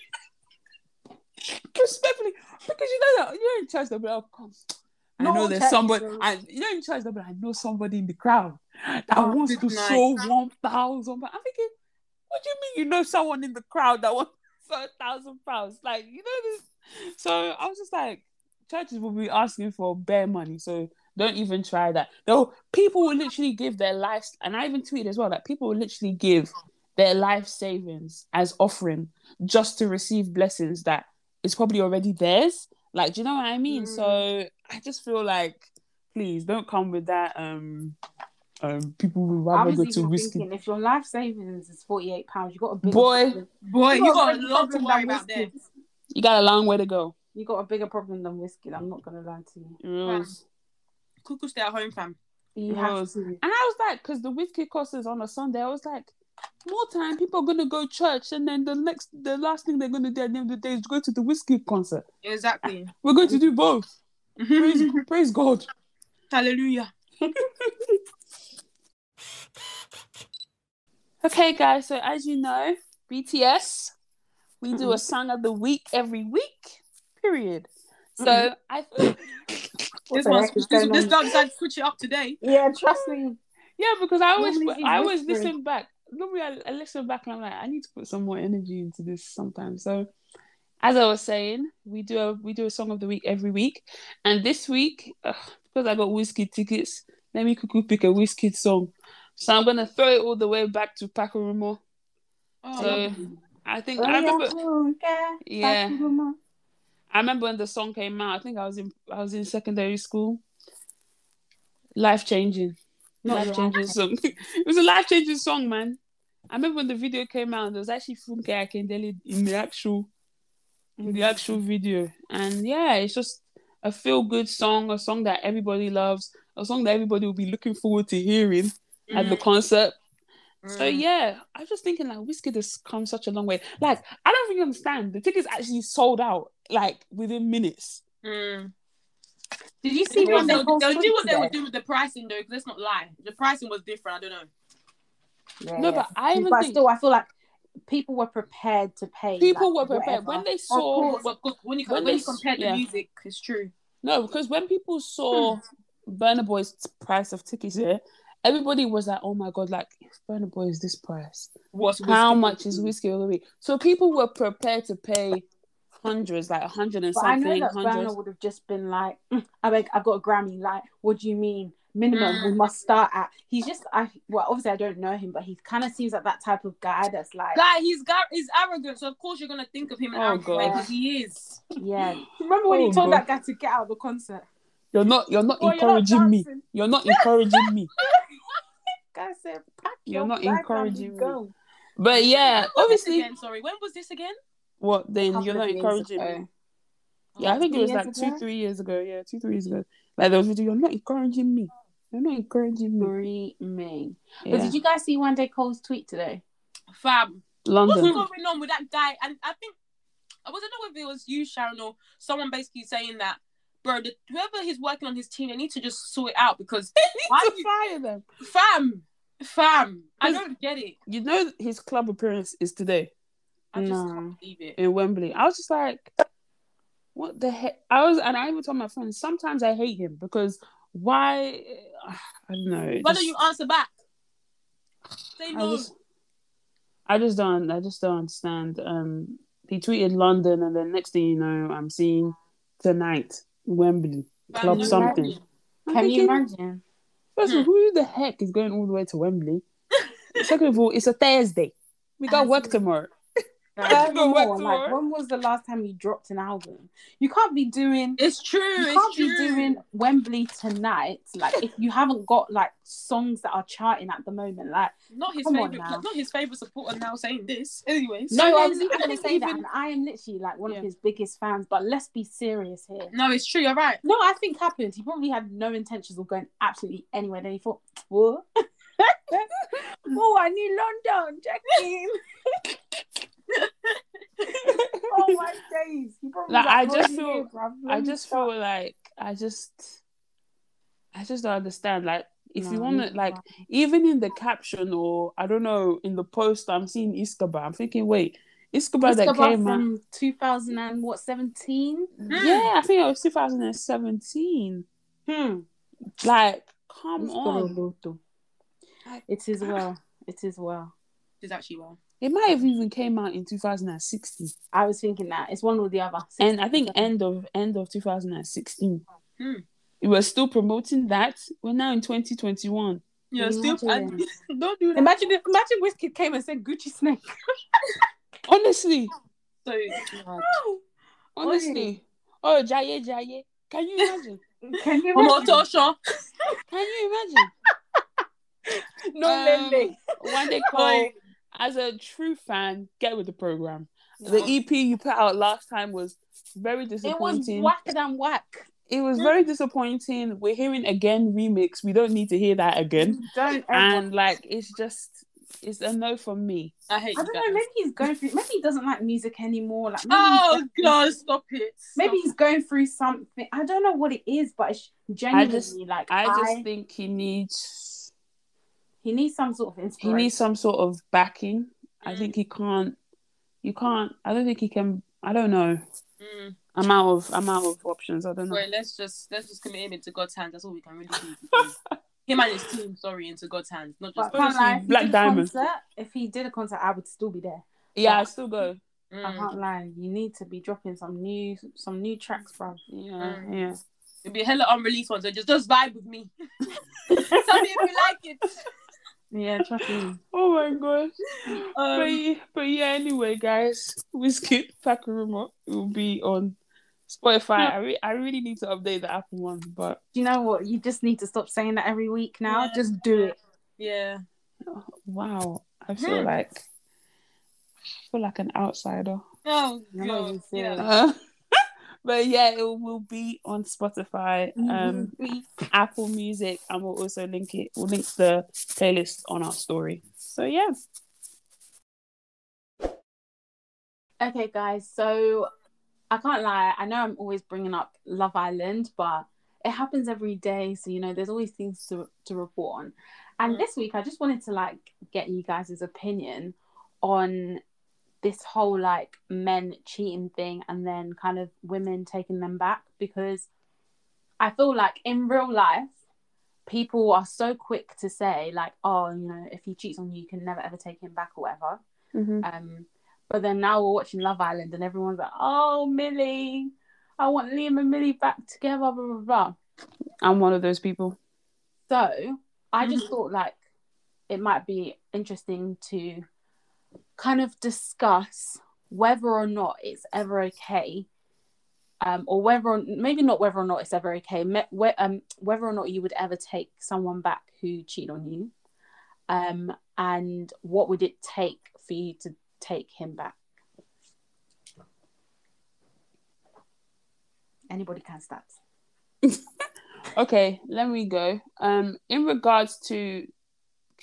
respectfully, because you know that you're in church, they'll be like, come. I Not know there's somebody. are- I you know in church, they'll be like, I know somebody in the crowd that Oh, wants to good night. sow one thousand. I'm thinking, what do you mean you know someone in the crowd that wants a thousand pounds? Like you know this. So I was just like, churches will be asking for bare money, so don't even try that. Though people will literally give their lives, and I even tweeted as well that people will literally give their life savings as offering just to receive blessings that is probably already theirs. Like, do you know what I mean? Mm. So I just feel like, please don't come with that. Um, um, people will rather go to Wizkid. if your life savings is forty eight pounds, you got a bigger Boy. Boy, you got a lot to worry about Wizkid. You got a long way to go. You got a bigger problem than Wizkid. I'm not gonna lie to you. It was- Cuckoo stay at home, fam. You It have to. And I was like, because the Wizkid course is on a Sunday, I was like, more time people are gonna go church, and then the next, the last thing they're gonna do at the end of the day is go to the Wizkid concert. Exactly. We're going to do both. Praise, praise God. Hallelujah. Okay, guys. So as you know, BTS, we do a Mm-hmm. song of the week every week. Period. So Mm-hmm. I, This one's this, this on? dog decided to switch it up today. Yeah, trust me. yeah, because I always, I always listen back. Normally I, I listen back and I'm like, I need to put some more energy into this sometimes. So, as I was saying, we do a we do a song of the week every week, and this week ugh, because I got Wizkid tickets, let me quickly pick a Wizkid song. So I'm gonna throw it all the way back to Pakurumo. Oh, So I think Oh, I remember. yeah. I remember when the song came out. I think I was in I was in secondary school. Life changing, life changing song. it was a life changing song, man. I remember when the video came out. There was actually Funke Akindele in the actual in the actual video, and yeah, it's just a feel good song, a song that everybody loves, a song that everybody will be looking forward to hearing at the concert. So Mm. yeah, I was just thinking like Wizkid has come such a long way. Like I don't really understand. The tickets actually sold out like within minutes. Mm. Did you see what they they'll, they'll do what they today? would do with the pricing though, because let's not lie. The pricing was different. I don't know. Yeah, No, yeah. but I even but think still, I feel like people were prepared to pay. people like, were prepared whatever. when they saw. Well, well, when you When when, you they- compare yeah. the music, it's true. No, because when people saw Burna Boy's price of tickets here, everybody was like, "Oh my god! Like if Burna Boy is this price, What's how much is Wizkid all the way?" So people were prepared to pay hundreds, like a hundred and But I know something, that Burna hundreds. would have just been like, "Mm, "I beg, I got a Grammy." Like, what do you mean? Minimum Mm. we must start at. He's just, I well, obviously I don't know him, but he kind of seems like that type of guy that's like, Guy, he's got he's arrogant, so of course you're gonna think of him in Oh, arrogant because he is. yeah. Remember when Oh, he told God. that guy to get out of the concert? You're not. You're not Boy, you're not encouraging me. You're not encouraging me. Guy said, "Pack You're not encouraging me. go." But yeah, When was this obviously, again, sorry, when was this again? What then? You're not encouraging me. Yeah, I think it was years like ago? two, three years ago. Yeah, two, three years ago. Like there was video. You're not encouraging me. You're not encouraging me. Free me. But did you guys see Wande Coal's tweet today? Fam, London. what's going on with that guy? And I think I wasn't know if it was you, Sharon, or someone basically saying that, bro, the, whoever he's working on his team, they need to just sort it out because why you, fire them. fam, fam, I don't get it. You know his club appearance is today I just No. can't believe it. in Wembley. I was just like, what the heck? I was, and I even told my friends. Sometimes I hate him because why? I don't know. Why just- don't you answer back? Say I no. just, I just don't. I just don't understand. Um, he tweeted London, and then next thing you know, I'm seeing tonight Wembley club something. Wembley. I'm Can you imagine? First of all, who the heck is going all the way to Wembley? Second of all, it's a Thursday. We got work tomorrow. Furthermore, like when was the last time you dropped an album? You can't be doing It's true. you it's can't true. be doing Wembley tonight. Like if you haven't got like songs that are charting at the moment. Like not his favorite. Not his favorite supporter now saying this. Anyways. no, And I then- was even gonna then say that, and I am literally like one Yeah. of his biggest fans. But let's be serious here. No, it's true. You're right. No, I think happened. He probably had no intentions of going absolutely anywhere. Then he thought, what? oh, I need London, Jackie. oh my days. He Like, I "Oh, just yeah, feel- bruv, let I just start." feel like I just, I just don't understand. Like, if you want to, like, do even in the caption or I don't know, in the post, I'm seeing Iskaba. I'm thinking, wait, Iskaba that Escobar came out. from 2000 and what 17? Yeah, I think it was 2017. Hmm. Like, come on. It is well. It is well. It's actually well. It might have even came out in 2016, I was thinking that it's one or the other. and I think end of end of 2016. Hmm. We were still promoting that. We're now in 2021. Yeah, Can still. imagine? and- don't do that. imagine if imagine Wizkid came and said Gucci Snake. Honestly, So, honestly. Oh, Jaye, Jaye. Can you imagine? Can you imagine? Tosha. Can you imagine? No Um, Lele. When they call, Oi. As a true fan, get with the program. Yeah. The EP you put out last time was very disappointing. It was disappointing. whacker than whack. It was very disappointing. We're hearing again remix. We don't need to hear that again. Don't ever. And like, it's just, it's a no from me. I hate I you don't guys. know. Maybe he's going through. Maybe he doesn't like music anymore. Like maybe Oh God, stop it. Maybe he's going through something. I don't know what it is, but it's genuinely like I I just think he needs, he needs some sort of inspiration. he needs some sort of backing. I Mm. think he can't. You can't. I don't think he can. I don't know. Mm. I'm out of. I'm out of options. I don't know. Wait, let's just let's just commit him into God's hands. That's all we can really do. him and his team, sorry, into God's hands, not just. I can't lie, Black Diamond. Concert, if he did a concert, I would still be there. Yeah, I still go. I Mm. can't lie. You need to be dropping some new some new tracks, bro. Yeah, Mm. yeah. It'll be a hella unreleased one, so just just vibe with me. Tell me if you like it. Yeah, trust me. Oh my gosh. but, Um, yeah- but yeah, anyway, guys, Wizkid Pakurumo will be on Spotify. I, re- I really need to update the Apple one, but you know what? You just need to stop saying that every week now. Yeah. Just do it. yeah. wow, I feel Hmm. like I feel like an outsider. Oh You're not even God. Yeah. But yeah, it will be on Spotify, um, Apple Music, and we'll also link it. We'll link the playlist on our story. So yeah, Okay, guys. So I can't lie. I know I'm always bringing up Love Island, but it happens every day. So you know, there's always things to to report on. And Mm. this week, I just wanted to like get you guys' opinion on this whole like men cheating thing, and then kind of women taking them back because I feel like in real life. People are so quick to say like, oh, you know, if he cheats on you, you can never ever take him back or whatever. Um, but then now we're watching Love Island and everyone's like, oh, Millie, I want Liam and Millie back together, blah, blah, blah. I'm one of those people. So I just thought like it might be interesting to kind of discuss whether or not it's ever okay. Um, or whether, or, maybe not whether or not it's ever okay, me, um, whether or not you would ever take someone back who cheated on you, um, and what would it take for you to take him back? Anybody can start. Okay, let me go. Um, in regards to,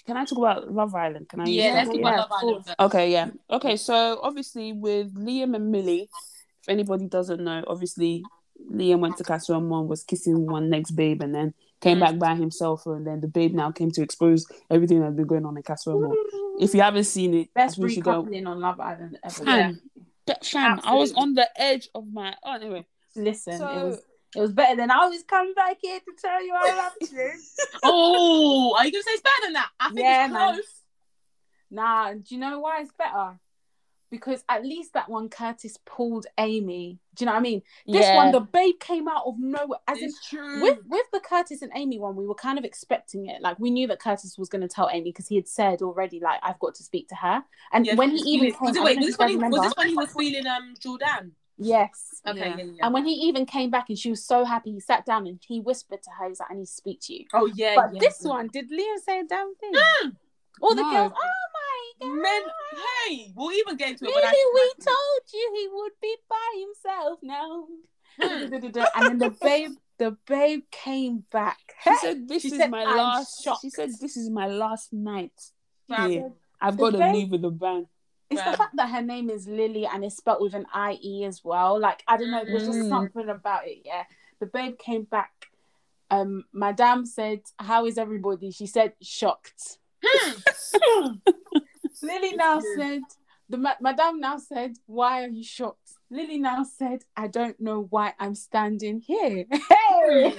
can I talk about Love Island? Can I? Yeah, let's talk Yeah, about Love Island first. Okay, yeah. Okay, so obviously with Liam and Millie, if anybody doesn't know, obviously Liam went to Casa Amor was kissing one next babe and then came Mm. back by himself and then the babe now came to expose everything that's been going on in Casa Amor. If you haven't seen it, Best we should go. recoupling on Love Island ever. Fam, that- fam, I was on the edge of my. Oh, anyway, Listen, it was It was better than I was coming back here to tell you I love you. Oh, are you gonna say it's better than that? I think Yeah, it's man. close. Nah, do you know why it's better? Because at least that one Curtis pulled Amy. Do you know what I mean? This Yeah. one, the babe came out of nowhere. As in, true. with with the Curtis and Amy one, we were kind of expecting it. Like we knew that Curtis was going to tell Amy because he had said already, like I've got to speak to her. And Yeah, when he even came, was, it, wait, was, this when he, was this when he was feeling um Jordan? Yes. Okay, Yeah. yeah, yeah. And when he even came back and she was so happy, he sat down and he whispered to her, he's like, I need to speak to you. oh yeah, But yeah, this yeah. one, did Liam say a damn thing? Mm. All the No. girls, oh my god. Men, hey, we'll even get into it. Really, when I- we told you he would be by himself now. Hmm. and then the babe, the babe came back. She Hey, said, "This she is said, my "I'm last." shocked." She said, "This is my last night Fam. here. I've The got to babe- leave with a bang." It's the fact that her name is Lily and it's spelled with an I E as well. Like I don't know, there's just Mm. something about it. Yeah, the babe came back. Um, Madame said, "How is everybody?" She said, "Shocked." Lily now said, "The ma- Madame now said, why are you shocked?" Lily now said, "I don't know why I'm standing here." Hey,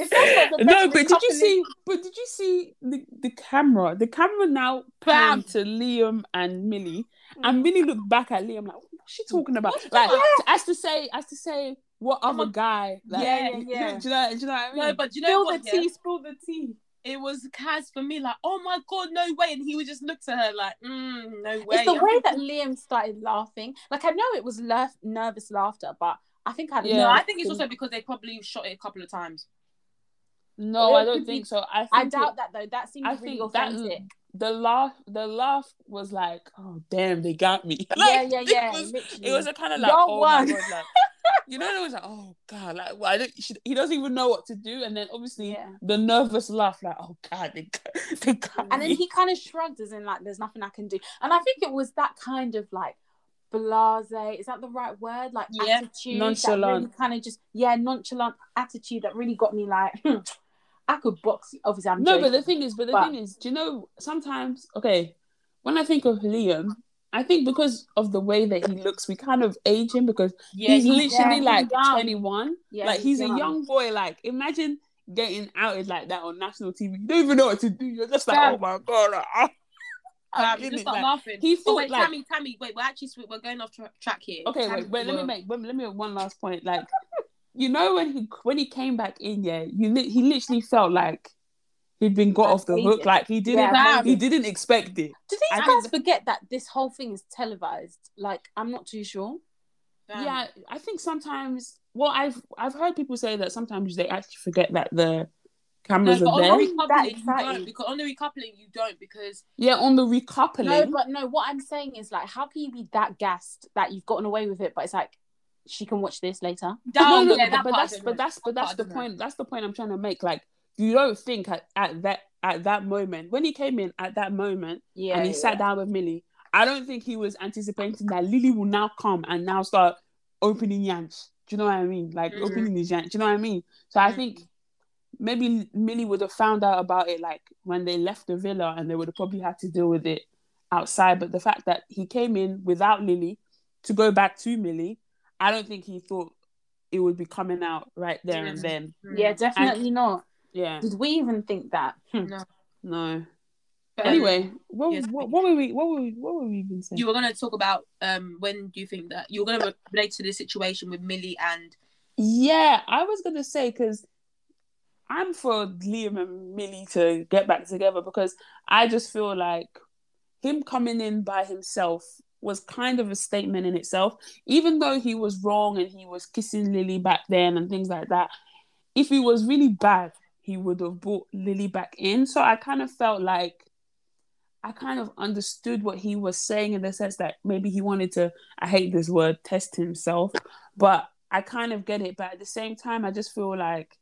If that's not the no, but did you see? But did you see the, the camera? The camera now panned to Liam and Millie, Mm. and Millie looked back at Liam like, "What's she talking about?" Like as to say, as to say, what other guy? Like, Yeah, you- yeah, Do you know? Do you know what I mean? No, but do you know Spill what? the yeah? tea, spill the tea. It was Kaz for me, like, oh my god, no way, and he would just look to her like, mm, no way. It's the way that Liam started laughing. Like I know it was laugh- nervous laughter, but I think I Yeah. No, I think it's also because they probably shot it a couple of times. No, I don't could be- think so. I think I it- doubt that though. That seems I really think that authentic. the laugh, the laugh was like, "Oh damn, they got me." yeah, Like, yeah, it yeah. was- It was a kind of like, Y'all oh won. my god, like you know, it was like, oh god, like well, I don't, she, he doesn't even know what to do, and then obviously Yeah. the nervous laugh, like, oh god, they, got- they got and then he kind of shrugged as in like there's nothing I can do. And I think it was that kind of like blase, is that the right word? Like Yeah. attitude. Nonchalant. Really kind of just yeah, nonchalant attitude that really got me like I could box. Obviously I'm no, joking. but the thing is, but the But- thing is, do you know? Sometimes, okay, when I think of Liam. I think because of the way that he looks, we kind of age him because Yeah, he's he- literally he's like young. 21. yeah, like he's a young boy. Like imagine getting outed like that on national TV. You don't even know what to do. You're just like, oh my god. like. Um, in just start like- laughing. he oh, thought, wait, like- Tammy, Tammy, wait, we're actually we're going off tra- track here. Okay, Tammy, wait, wait. Let me make wait, let me make one last point. Like, you know, when he when he came back in, yeah, you li- he literally felt like he'd been got off the hook. Like he didn't Yeah, he didn't expect it. Do these I guys think- forget that this whole thing is televised? Like, I'm not too sure. Damn. Yeah, I think sometimes. Well, I've I've heard people say that sometimes they actually forget that the No, cameras but are on there. the That recoupling, you exciting. don't because on the recoupling you don't because Yeah, on the recoupling. No, but no, what I'm saying is like, how can you be that gassed that you've gotten away with it, but it's like she can watch this later? no, no, yeah, but, that but that's but that's but That that's I the don't know. point. That's the point I'm trying to make. Like, you don't think at, at that at that moment when he came in at that moment Yeah, and he sat down with Millie. I don't think he was anticipating that Lily will now come and now start opening yanks. Do you know what I mean? Like Mhm. opening his yanks. Do you know what I mean? So I Mhm. think maybe Millie would have found out about it like when they left the villa and they would have probably had to deal with it outside. But the fact that he came in without Lily to go back to Millie, I don't think he thought it would be coming out right there and Mhm. then. Yeah, definitely not. Yeah. Did we even think that? Hmm. No. No. But, Anyway, what, yes, what, what were we what were we what were we even saying? you were going to talk about um when do you think that you were going to relate to the situation with Millie and Yeah, I was gonna say because I'm for Liam and Millie to get back together because I just feel like him coming in by himself was kind of a statement in itself. Even though he was wrong and he was kissing Lily back then and things like that, if he was really bad, he would have brought Lily back in. So I kind of felt like I kind of understood what he was saying in the sense that maybe he wanted to, I hate this word, test himself. But I kind of get it. But at the same time, I just feel like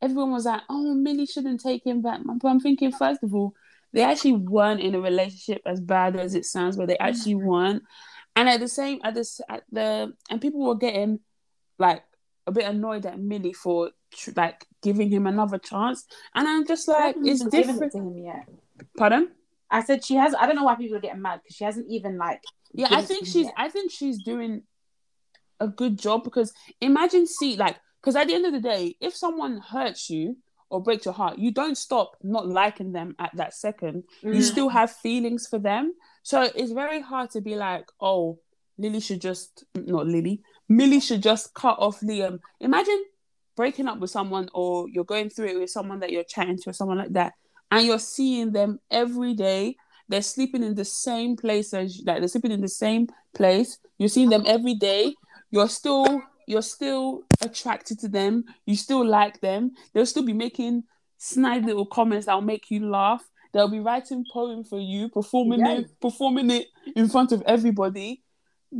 everyone was like, oh, Millie shouldn't take him back. But I'm thinking, first of all, they actually weren't in a relationship as bad as it sounds, but they actually weren't. And at the same, at this, at the, and people were getting like a bit annoyed at Millie for tr- like giving him another chance. And I'm just like, it's different. to him yet. Pardon? I said she has. I don't know why people are getting mad because she hasn't even like. Yeah, I think she's. yet. I think she's doing. a good job because imagine see like because at the end of the day, if someone hurts you or breaks your heart, you don't stop not liking them at that second. Mm. You still have feelings for them. So it's very hard to be like, oh, Lily should just not Lily, Millie should just cut off Liam. Imagine breaking up with someone or you're going through it with someone that you're chatting to or someone like that, and you're seeing them every day. They're sleeping in the same place as like they're sleeping in the same place. You're seeing them every day. You're still you're still attracted to them. You still like them. They'll still be making snide little comments that'll make you laugh. They'll be writing poem for you, performing Yeah. it, performing it in front of everybody.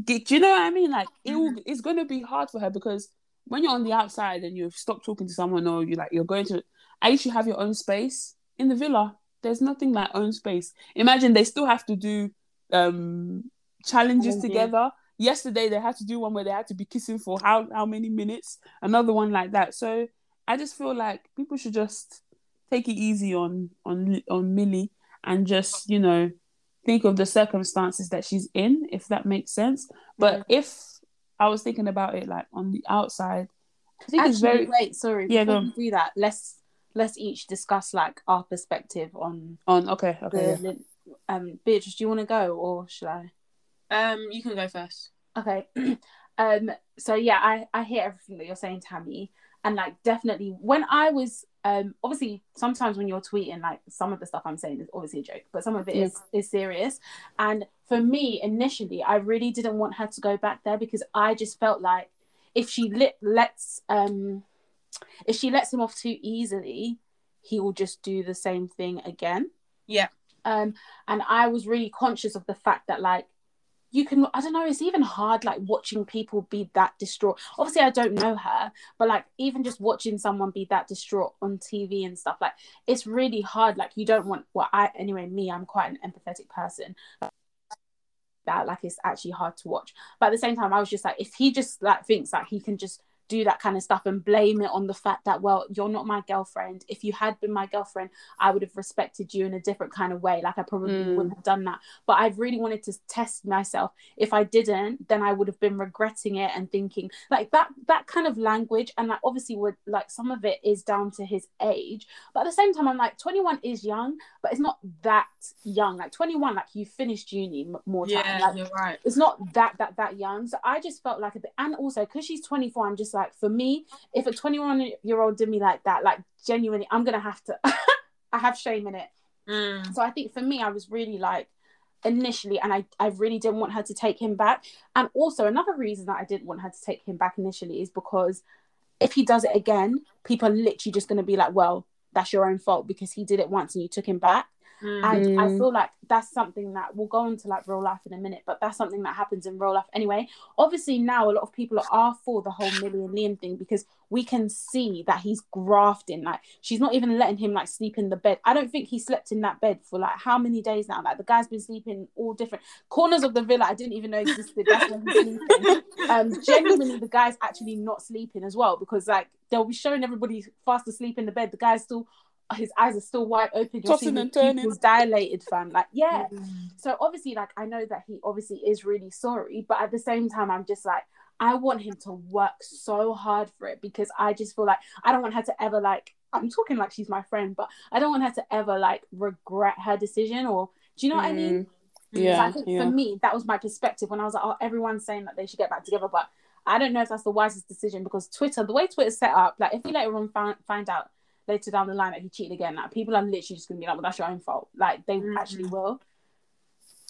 Do you know what I mean? Like it will, it's going to be hard for her because when you're on the outside and you've stopped talking to someone or you like you're going to, at least you have your own space in the villa. There's nothing like own space. Imagine they still have to do um Challenges. together. Yesterday they had to do one where they had to be kissing for how how many minutes. Another one like that. So I just feel like people should just take it easy on on on Millie and just you know think of the circumstances that she's in, if that makes sense. But if I was thinking about it like on the outside, I think Actually, it's very wait, sorry. Yeah, go do that, let's let's each discuss like our perspective on on. Okay, okay. the um Beatrice, do you want to go or should I? Um, you can go first. Okay. um so yeah, I I hear everything that you're saying, Tammy. And like definitely when I was um obviously sometimes when you're tweeting like some of the stuff I'm saying is obviously a joke, but some of it is is serious. And for me initially I really didn't want her to go back there because I just felt like if she lit lets um if she lets him off too easily, he will just do the same thing again. Yeah. Um and I was really conscious of the fact that like you can i don't know it's even hard like watching people be that distraught. Obviously i don't know her but like even just watching someone be that distraught on tv and stuff like it's really hard. Like you don't want well i anyway me i'm quite an empathetic person. That like it's actually hard to watch. But at the same time i was just like if he just like thinks that he can just do that kind of stuff and blame it on the fact that well you're not my girlfriend. If you had been my girlfriend i would have respected you in a different kind of way. Like i probably Mm. wouldn't have done that. But i really wanted to test myself. If i didn't then i would have been regretting it and thinking like that that kind of language. And like obviously would like some of it is down to his age. But at the same time i'm like 21 is young but it's not that young. Like 21 like you finished uni more time. Yeah, like you're right. it's not that that that young. So i just felt like a bit and also because she's 24 i'm just like for me if a 21 year old did me like that like genuinely i'm gonna have to i have shame in it. Mm. so i think for me i was really like initially and I, I really didn't want her to take him back. And also another reason that i didn't want her to take him back initially is because if he does it again people are literally just to be like well that's your own fault because he did it once and you took him back Mm. and I Mm. feel like that's something that we'll go into like real life in a minute, but that's something that happens in real life anyway. Obviously, now a lot of people are for the whole Millie and Liam thing because we can see that he's grafting. Like she's not even letting him like sleep in the bed. I don't think he slept in that bed for like how many days now. Like the guy's been sleeping all different corners of the villa. I didn't even know existed. That's where he's sleeping. Um, genuinely, the guy's actually not sleeping as well because like they'll be showing everybody fast asleep in the bed. The guy's still his eyes are still wide open. You're Tossing and turning. pupils dilated, fam. Like, yeah. Mm. So obviously, like, I know that he obviously is really sorry, but at the same time, I'm just like, I want him to work so hard for it because I just feel like I don't want her to ever like. I'm talking like she's my friend, but I don't want her to ever like regret her decision or. Do you know what I mean? Mm, So I Yeah, think yeah. for me, that was my perspective when I was like, oh, everyone's saying that they should get back together, but I don't know if that's the wisest decision because Twitter, the way Twitter's set up, like if you later on find, find out later down the line that he cheated again, like people are literally just gonna be like, well, that's your own fault. Like they Mhm. actually will.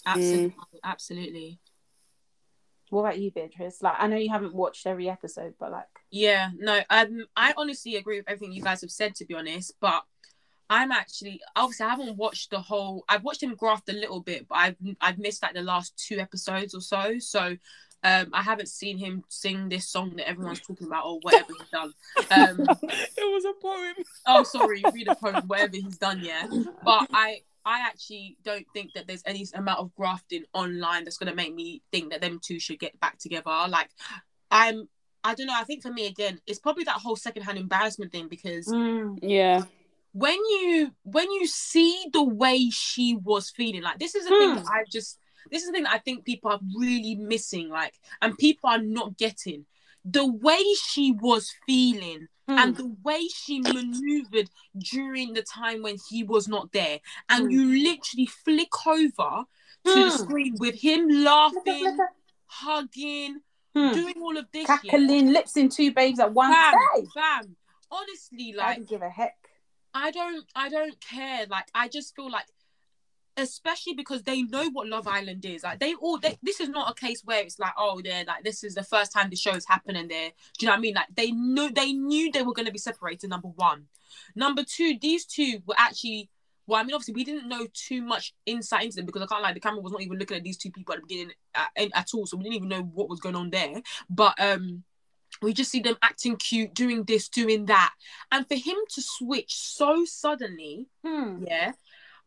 Absolutely, absolutely. What about you, Beatrice? Like I know you haven't watched every episode, but like, Yeah, no, um, I honestly agree with everything you guys have said, to be honest. But I'm actually obviously I haven't watched the whole. I've watched him graft a little bit, but I've I've missed like the last two episodes or so. So. Um, I haven't seen him sing this song that everyone's talking about or whatever he's done. Um, it was a poem. oh, sorry, read a poem, whatever he's done, yeah. But I, I actually don't think that there's any amount of grafting online that's gonna make me think that them two should get back together. Like, I'm, I don't know. I think for me again, it's probably that whole secondhand embarrassment thing because mm, Yeah. when you when you see the way she was feeling, like this is the thing Hmm. that I just this is the thing that I think people are really missing, like, and people are not getting the way she was feeling Hmm. and the way she maneuvered during the time when he was not there, and Hmm. you literally flick over to the Hmm. screen with him Look at- laughing, look at- hugging, Hmm. doing all of this. Cackling, lips in two babes at one Fam, day. fam. Honestly, like I don't give a heck. I don't I don't care. Like I just feel like especially because they know what Love Island is. Like they all they, this is not a case where it's like, oh, they're like this is the first time the show is happening there. Do you know what I mean? Like they knew they knew they were gonna be separated, number one. Number two, these two were actually well, I mean, obviously, we didn't know too much insight into them because I can't lie, the camera was not even looking at these two people at the beginning at, at all, so we didn't even know what was going on there. But um, we just see them acting cute, doing this, doing that, and for him to switch so suddenly, Hmm. yeah,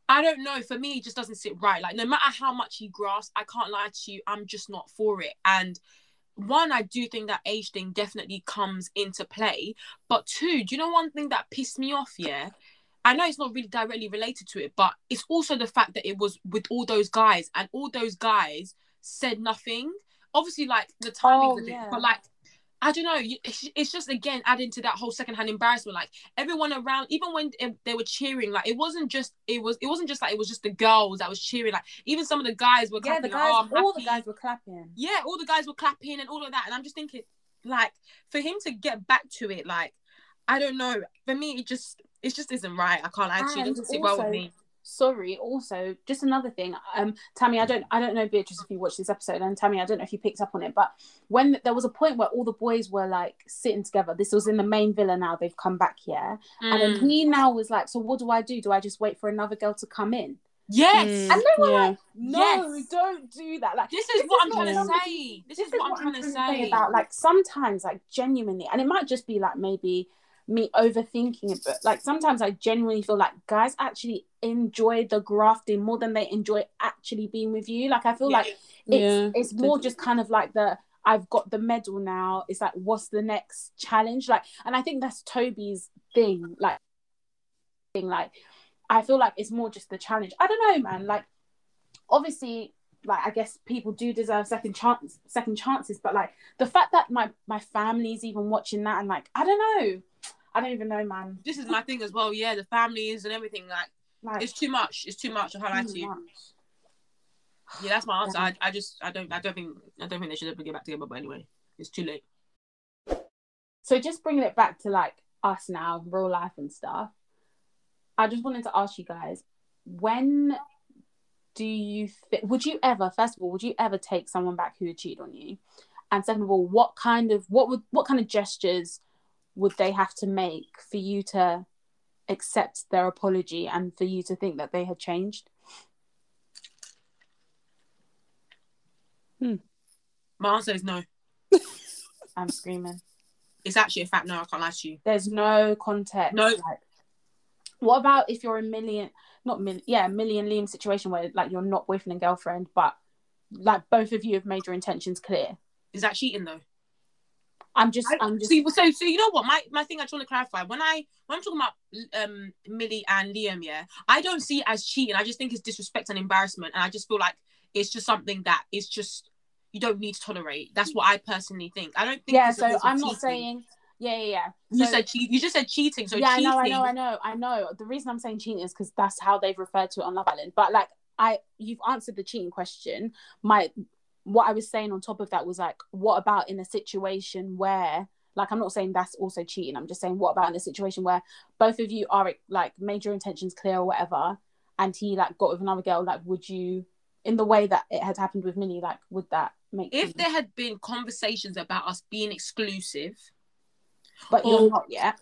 I don't know. For me, it just doesn't sit right. Like no matter how much he grasps, I can't lie to you, I'm just not for it. And one, I do think that age thing definitely comes into play. But two, do you know one thing that pissed me off? Yeah. I know it's not really directly related to it, but it's also the fact that it was with all those guys and all those guys said nothing. Obviously, like the timing Oh, yeah. but like I don't know. It's just again adding to that whole secondhand embarrassment. Like everyone around, even when um, they were cheering, like it wasn't just it was it wasn't just like it was just the girls that was cheering. Like even some of the guys were Yeah, clapping. the like, guys, oh, I'm all the guys were clapping. Yeah, all the guys were clapping and all of that, and I'm just thinking, like, for him to get back to it, like, I don't know. For me, it just it just isn't right. I can't lie to you. It And doesn't sit well with me. Sorry, also just another thing. Um, Tammy, I don't, I don't know Beatrice if you watched this episode, and Tammy, I don't know if you picked up on it, but when there was a point where all the boys were like sitting together, this was in the main villa. Now they've come back here, and then Mm. he now was like, "So what do I do? Do I just wait for another girl to come in?" Yes. Mm, And they were yeah. like, "No, Yes. don't do that." Like This is This what is I'm trying to say. This, this is what I'm trying to say. about like sometimes like genuinely and it might just be like maybe me overthinking it but like sometimes i genuinely feel like guys actually enjoy the grafting more than they enjoy actually being with you. Like i feel like it's Yeah, it's more just kind of like the i've got the medal now it's like what's the next challenge? Like and i think that's toby's thing like thing like i feel like it's more just the challenge. I don't know man like obviously like I guess people do deserve second chance second chances, but like the fact that my my family's even watching that and like I don't know. I don't even know, man. This is my thing as well. Yeah, the families and everything. Like, Like it's too much. It's too much. I can't lie to you. much. Yeah, that's my answer. I, I just, I don't, I don't think, I don't think they should ever get back together. But anyway, it's too late. So just bringing it back to like us now, real life and stuff. I just wanted to ask you guys, when do you think would you ever, first of all, would you ever take someone back who had cheated on you? And second of all, what kind of what would what kind of gestures would they have to make for you to accept their apology and for you to think that they had changed? Hmm. My answer is no. I'm screaming. It's actually a fact. No, I can't lie to you. There's no context. No. Like, what about if you're a million, not million, yeah, a million Liam situation where like you're not boyfriend and girlfriend, but like both of you have made your intentions clear. Is that cheating though? I'm just, I, I'm just, see, so, so you know what? My, my thing I just want to clarify when I when I'm talking about um Millie and Liam, yeah, I don't see it as cheating. I just think it's disrespect and embarrassment, and I just feel like it's just something that is just you don't need to tolerate. That's what I personally think. I don't think. yeah. So I'm not cheating. saying, yeah, yeah, yeah. You So- said cheat. You just said cheating. So yeah, cheating. I know, I know, I know, I know. The reason I'm saying cheating is because that's how they've referred to it on Love Island. But like, I, you've answered the cheating question. My, what I was saying on top of that was like, what about in a situation where, like, I'm not saying that's also cheating. I'm just saying, what about in a situation where both of you are like made your intentions clear or whatever, and he like got with another girl? Like, would you, in the way that it had happened with Minnie, like, would that make? If you- there had been conversations about us being exclusive, but you're not yet.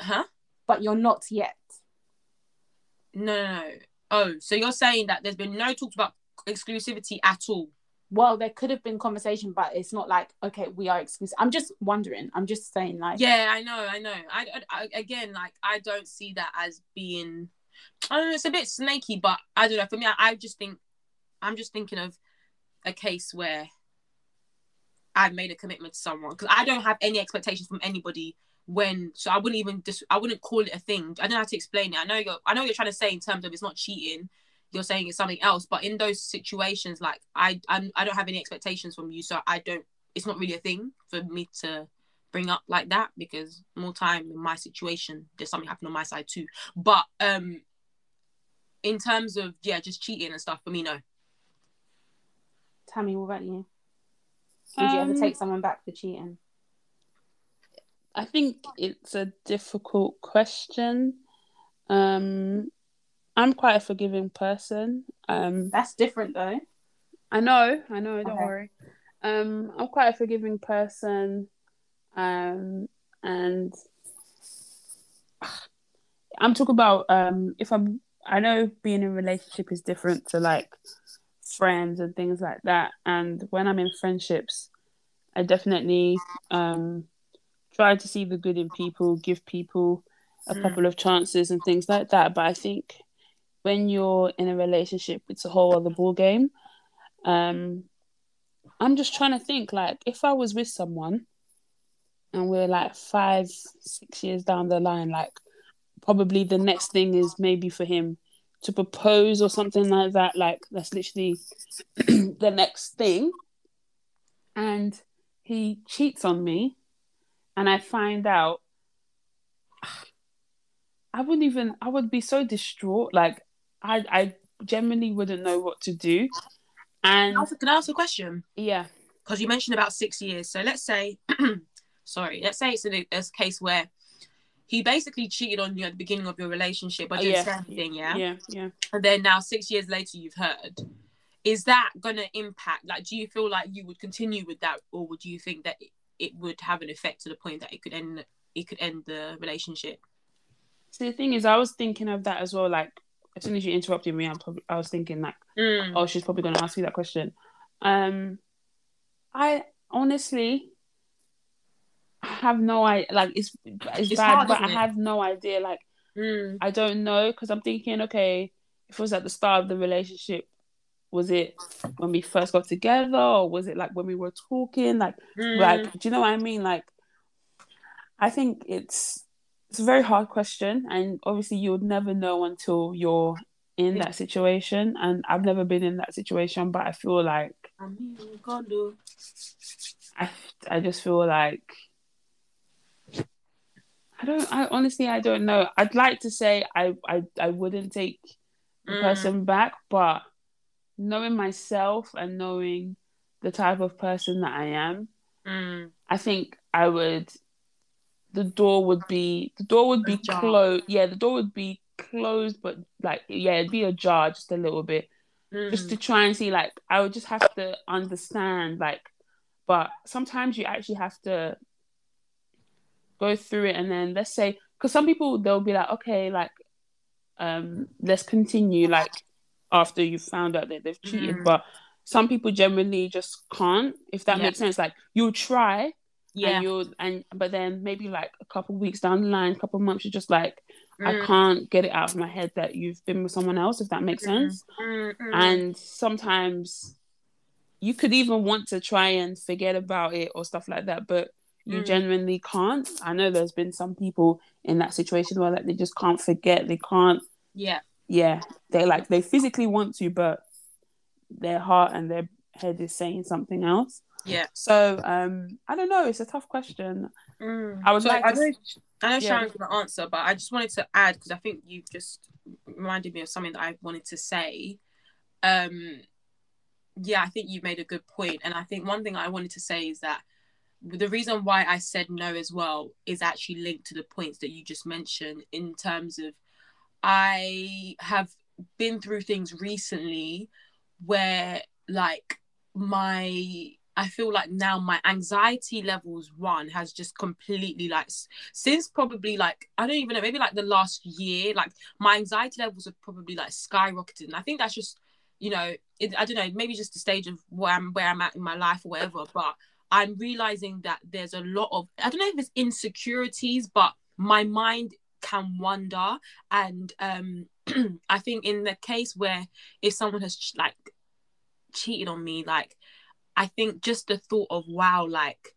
huh? But you're not yet. No, no, no. Oh, so you're saying that there's been no talks about exclusivity at all? Well there could have been conversation but it's not like okay we are exclusive i'm just wondering i'm just saying like Yeah, I know, I know. I, I, I again, like, I don't see that as being. I don't know. It's a bit snaky, but I don't know. For me, I, I just think, I'm just thinking of a case where I've made a commitment to someone because I don't have any expectations from anybody. When so, I wouldn't even just. I wouldn't call it a thing. I don't how to explain it. I know you're. I know you're trying to say in terms of it's not cheating. You're saying it's something else. But in those situations, like I I'm, I don't have any expectations from you, so I don't. It's not really a thing for me to bring up like that because more time in my situation, there's something happened on my side too. But um, in terms of yeah, just cheating and stuff for me, no. Tammy, what about you? Would you ever Um, take someone back for cheating? I think it's a difficult question. Um, I'm quite a forgiving person. Um, That's different though. I know, I know, don't Okay. worry. Um, I'm quite a forgiving person. Um, and I'm talking about um if I'm I know being in a relationship is different to like friends and things like that. And when I'm in friendships, I definitely um try to see the good in people, give people a Mm. couple of chances and things like that. But I think when you're in a relationship, it's a whole other ball game. Um, I'm just trying to think like if I was with someone and we're like five, six years down the line, like probably the next thing is maybe for him to propose or something like that. Like that's literally the next thing. And he cheats on me and I find out I wouldn't even I would be so distraught. Like I I genuinely wouldn't know what to do. And Can I ask- can I ask a question? yeah, because you mentioned about six years. So let's say, sorry, let's say it's a, a case where he basically cheated on you at the beginning of your relationship, but didn't yeah, say anything, yeah? yeah, yeah. And then now six years later, you've heard. Is that gonna impact? Like, do you feel like you would continue with that, or would you think that it, it would have an effect to the point that it could end it could end the relationship? So the thing is, I was thinking of that as well. Like as soon as you interrupted me, I'm probably, I was thinking like, Mm. oh, she's probably going to ask me that question. Um, I honestly have no idea. Like it's it's, It's bad, hard, but I it? have no idea. Like Mm. I don't know because I'm thinking, okay, if it was at the start of the relationship, was it when we first got together, or was it like when we were talking? Like, Mm. like, do you know what I mean? Like, I think it's it's a very hard question, and obviously you would never know until you're in that situation. And I've never been in that situation, but I feel like. I I just feel like I don't. I honestly I don't know. I'd like to say I I I wouldn't take the Mm. person back, but knowing myself and knowing the type of person that I am, Mm. I think I would. The door would be the door would be closed. Yeah, the door would be closed, but like yeah, it'd be ajar just a little bit, just Mm. to try and see. Like I would just have to understand. Like, but sometimes you actually have to go through it, and then let's say because some people they'll be like, okay, like, um, let's continue. Like after you found out that they've cheated, Mhm. but some people generally just can't. If that Yeah. makes sense, like you'll try yeah. and you'll and but then maybe like a couple weeks down the line, a couple months, you're just like, I Mm. can't get it out of my head that you've been with someone else, if that makes sense. Mm, mm. And sometimes you could even want to try and forget about it or stuff like that, but you Mm. genuinely can't. I know there's been some people in that situation where like they just can't forget, they can't yeah. yeah, they like they physically want to, but their heart and their head is saying something else. Yeah. So um I don't know, it's a tough question. Mm. I would So like I to know, I know yeah. Sharon's going to answer, but I just wanted to add because I think you've just reminded me of something that I wanted to say. Um, yeah, I think you've made a good point, and I think one thing I wanted to say is that the reason why I said no as well is actually linked to the points that you just mentioned in terms of I have been through things recently where like my I feel like now my anxiety levels one has just completely like since probably like I don't even know maybe like the last year like my anxiety levels have probably like skyrocketed. And I think that's just you know it, I don't know maybe just the stage of where I'm where I'm at in my life or whatever but I'm realizing that there's a lot of I don't know if it's insecurities but my mind can wander. And um I think in the case where if someone has like cheated on me like I think just the thought of wow, like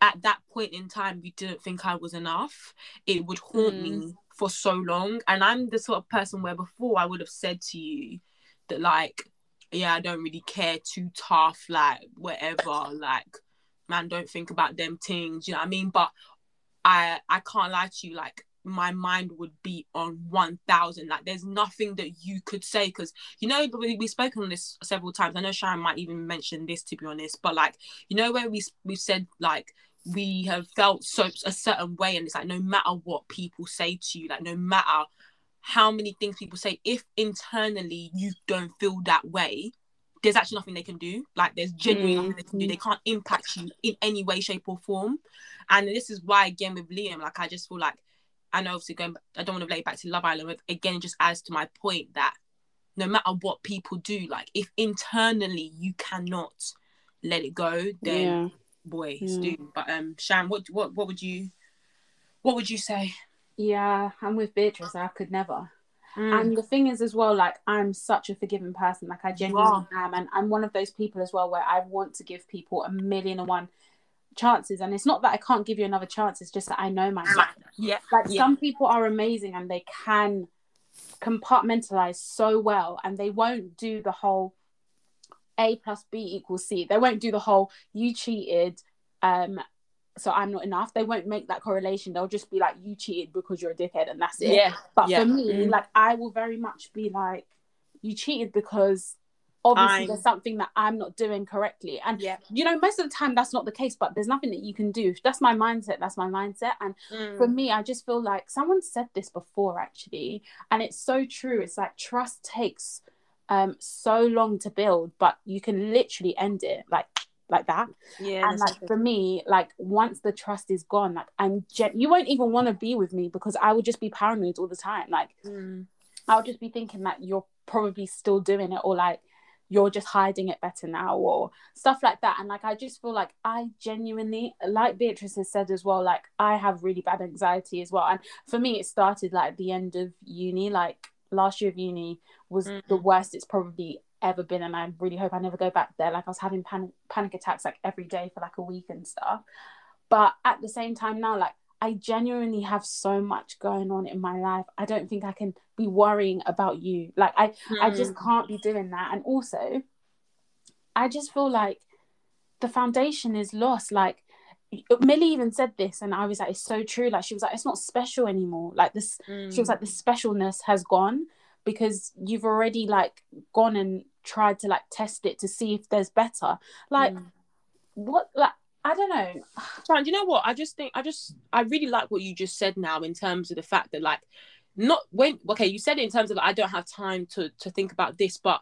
at that point in time, you didn't think I was enough. It would haunt Mm. me for so long. And I'm the sort of person where before I would have said to you that like, yeah, I don't really care too tough, like whatever, like man, don't think about them things, you know what I mean? But I I can't lie to you, like my mind would be on 1000 like there's nothing that you could say because you know we, we've spoken on this several times. I know sharon might even mention this to be honest but like you know where we we've said like we have felt so a certain way and it's like no matter what people say to you like no matter how many things people say if internally you don't feel that way there's actually nothing they can do. Like there's genuinely mm-hmm. nothing they can do. They can't impact you in any way shape or form. And this is why again with liam like i just feel like I know obviously going I don't want to relate back to Love Island, but again it just adds to my point that no matter what people do, like if internally you cannot let it go, then yeah. boy, it's yeah. But um Shan, what what what would you what would you say? Yeah, I'm with Beatrice, I could never. Mm. And the thing is as well, like I'm such a forgiving person, like I genuinely am, and I'm one of those people as well where I want to give people a million and one chances and it's not that i can't give you another chance it's just that i know myself. Yeah. Like yeah. some people are amazing and they can compartmentalize so well and they won't do the whole a plus b equals c. They won't do the whole you cheated um so i'm not enough. They won't make that correlation. They'll just be like you cheated because you're a dickhead and that's it. Yeah. But yeah. for me mm. like i will very much be like you cheated because obviously I'm... there's something that I'm not doing correctly. And yeah. you know, most of the time that's not the case, but there's nothing that you can do. That's my mindset. That's my mindset. And mm. for me, I just feel like someone said this before actually, and it's so true. It's like trust takes um so long to build, but you can literally end it like like that. Yeah. And like for me, like once the trust is gone, like I'm gen- you won't even want to be with me because I would just be paranoid all the time. Like mm. I'll just be thinking that you're probably still doing it or like you're just hiding it better now or stuff like that. And like i just feel like i genuinely like beatrice has said as well like i have really bad anxiety as well. And for me it started like at the end of uni. Like last year of uni was mm-hmm. the worst it's probably ever been and i really hope i never go back there. Like i was having panic panic attacks like every day for like a week and stuff. But at the same time now like I genuinely have so much going on in my life. I don't think I can be worrying about you. Like I mm. I just hmm. can't be doing that. And also I just feel like the foundation is lost. Like Millie even said this, and I was like, it's so true. Like she was like, it's not special anymore. Like this, mm. she was like, the hmm. specialness has gone because you've already like gone and tried to like test it to see if there's better. Like, mm. what? Like, I don't know. Fine, you know what? I just think I just I really like what you just said now in terms of the fact that like not when okay, you said it in terms of like, I don't have time to to think about this, but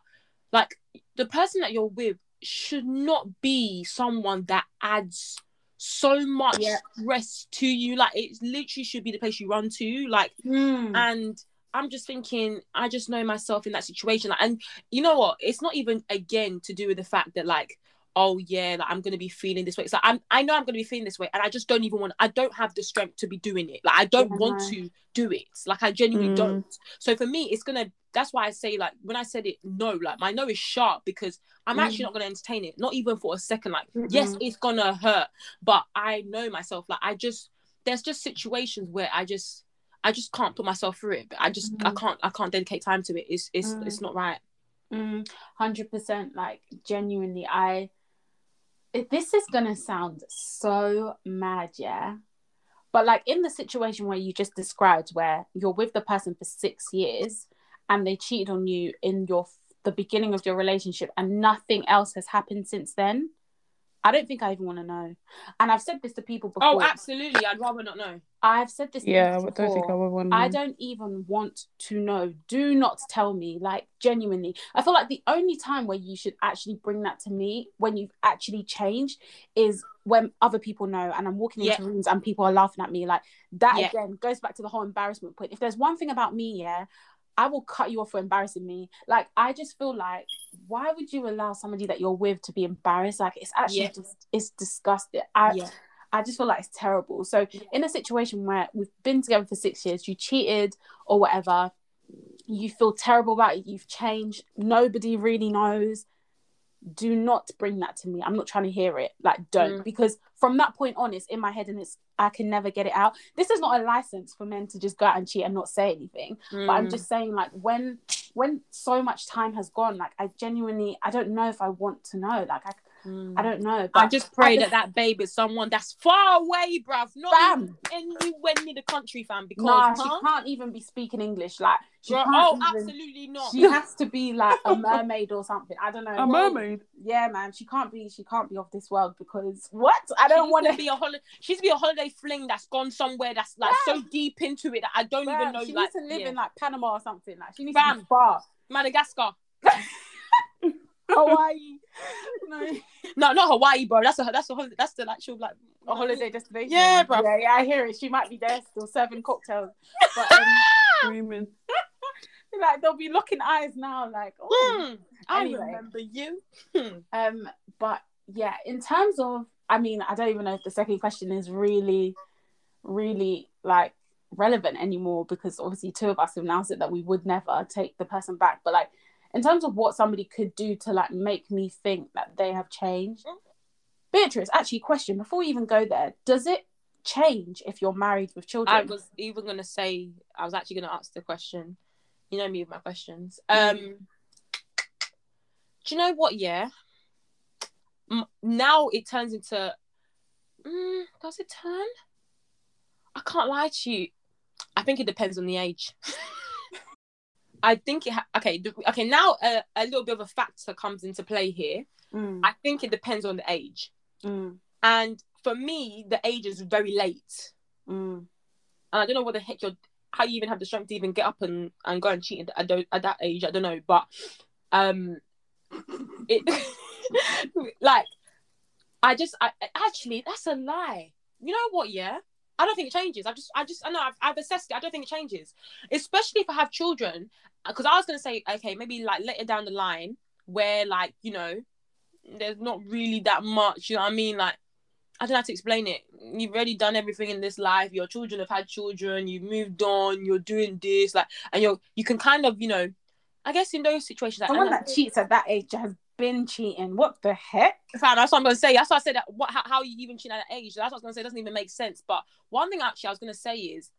like the person that you're with should not be someone that adds so much yeah. stress to you. Like it literally should be the place you run to. Like mm. and I'm just thinking, I just know myself in that situation. Like, and you know what? It's not even again to do with the fact that like oh yeah, like I'm gonna be feeling this way. So I'm I know I'm gonna be feeling this way, and I just don't even want. I don't have the strength to be doing it. Like I don't yeah, want to do it. Like I genuinely mm. don't. So for me, it's gonna. That's why I say like when I said it, no, like my no is sharp because I'm mm. actually not gonna entertain it, not even for a second. Like mm yes, it's gonna hurt, but I know myself. Like I just there's just situations where I just I just can't put myself through it. But I just I mm. can't I can't dedicate time to it. It's it's it's mm. not right. Hundred percent. Like genuinely, I this is gonna sound so mad, yeah. But like in the situation where you just described, where you're with the person for six years and they cheated on you in your the beginning of your relationship and nothing else has happened since then, I don't think I even want to know. And I've said this to people oh, before. Oh, absolutely. I'd rather not know. I've said this. Yeah, I don't think I would want to. I don't even want to know. Do not tell me. Like genuinely, I feel like the only time where you should actually bring that to me when you've actually changed is when other people know, and I'm walking yeah. into rooms and people are laughing at me. Like that yeah. again goes back to the whole embarrassment point. If there's one thing about me, yeah, I will cut you off for embarrassing me. Like I just feel like why would you allow somebody that you're with to be embarrassed? Like it's actually yeah. just it's disgusting. I yeah. I just feel like it's terrible. So yeah. in a situation where we've been together for six years, you cheated or whatever, you feel terrible about it, you've changed, nobody really knows. do not bring that to me. I'm not trying to hear it. Like, don't. Mm. Because from that point on, it's in my head and it's, I can never get it out. This is not a license for men to just go out and cheat and not say anything. But I'm Mm. just saying, like, when, when so much time has gone, like, I genuinely, I don't know if I want to know. Like, I, Mm. I don't know. I just pray just- that that babe is someone that's far away, bruv. Not Fam. even anywhere near the country, fam. Because Nah, huh? she can't even be speaking English. Like, she Bro- can't oh, even, absolutely not. She has to be like a mermaid or something. I don't know. A mermaid. Yeah, man. She can't be. She can't be of this world because what? I don't want to be a holiday. She's be a holiday fling that's gone somewhere that's like so deep into it that I don't even know. She like, needs to live yeah. in like Panama or something. Like she needs to be far. Madagascar. Hawaii. no, No, not Hawaii, bro. That's a that's a holiday. That's the actual like a holiday destination. Yeah, bruv. Yeah, yeah. I hear it. She might be there still serving cocktails, but um, Screaming. like they'll be looking eyes now. Like, oh. Hmm, I Anyway. remember you. Um, but yeah, in terms of, I mean, I don't even know if the second question is really, really like relevant anymore because obviously two of us have now said that we would never take the person back. But like, in terms of what somebody could do to like make me think that they have changed, Beatrice, actually, question before we even go there, does it change if you're married with children? I was even gonna say I was actually gonna ask the question. You know me with my questions. Mm. Um, do you know what? Yeah. Now it turns into. Mm, does it turn? I can't lie to you. I think it depends on the age. I think it. Ha- okay. Okay. Now a, a little bit of a factor comes into play here. Mm, I think it depends on the age, mm, and for me, the age is very late. mm. and I don't know what the heck you're how you even have the strength to even get up and, and go and cheat at, at, at that age. I don't know, but um, it like I just I actually that's a lie. You know what? Yeah, I don't think it changes. I just I just I know I've, I've assessed it. I don't think it changes, especially if I have children. Because I was gonna say okay, maybe like later down the line where like you know there's not really that much. You know what I mean? Like I don't know how to explain it. You've already done everything in this life. Your children have had children. You've moved on. You're doing this, like, and you're you can kind of, you know, I guess in those situations, like, Someone that cheats at that age has been cheating. What the heck? Fam, that's what I'm gonna say. That's why I said that. What? How, how you even cheating at that age? That's what I was gonna say. Doesn't even make sense. But one thing actually I was gonna say is,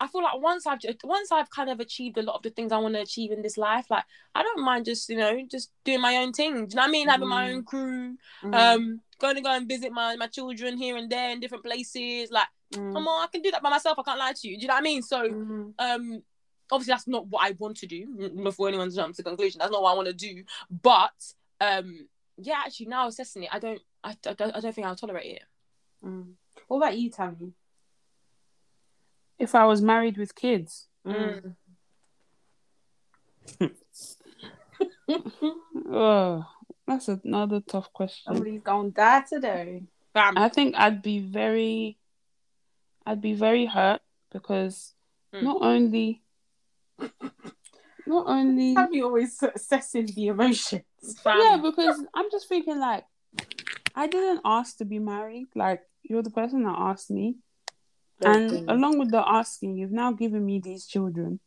I feel like once I've once I've kind of achieved a lot of the things I want to achieve in this life, like I don't mind just you know just doing my own thing. Do you know what I mean? Having my Mm. own crew, Mm, um, going to go and visit my my children here and there in different places. Like, mm, come on, I can do that by myself. I can't lie to you. Do you know what I mean? So, mm. um obviously that's not what I want to do before anyone jumps to conclusion that's not what I want to do but um yeah actually now assessing it I don't I, I don't I don't think I'll tolerate it Mm. What about you, Tammy? If I was married with kids, Mm. oh, that's another tough question. Somebody's gonna die today. Bam. I think I'd be very, I'd be very hurt because Mm. not only, not only, Tammy always assessing the emotions. Bam. yeah, because I'm just thinking like, I didn't ask to be married. Like you're the person that asked me, and along with the asking, you've now given me these children,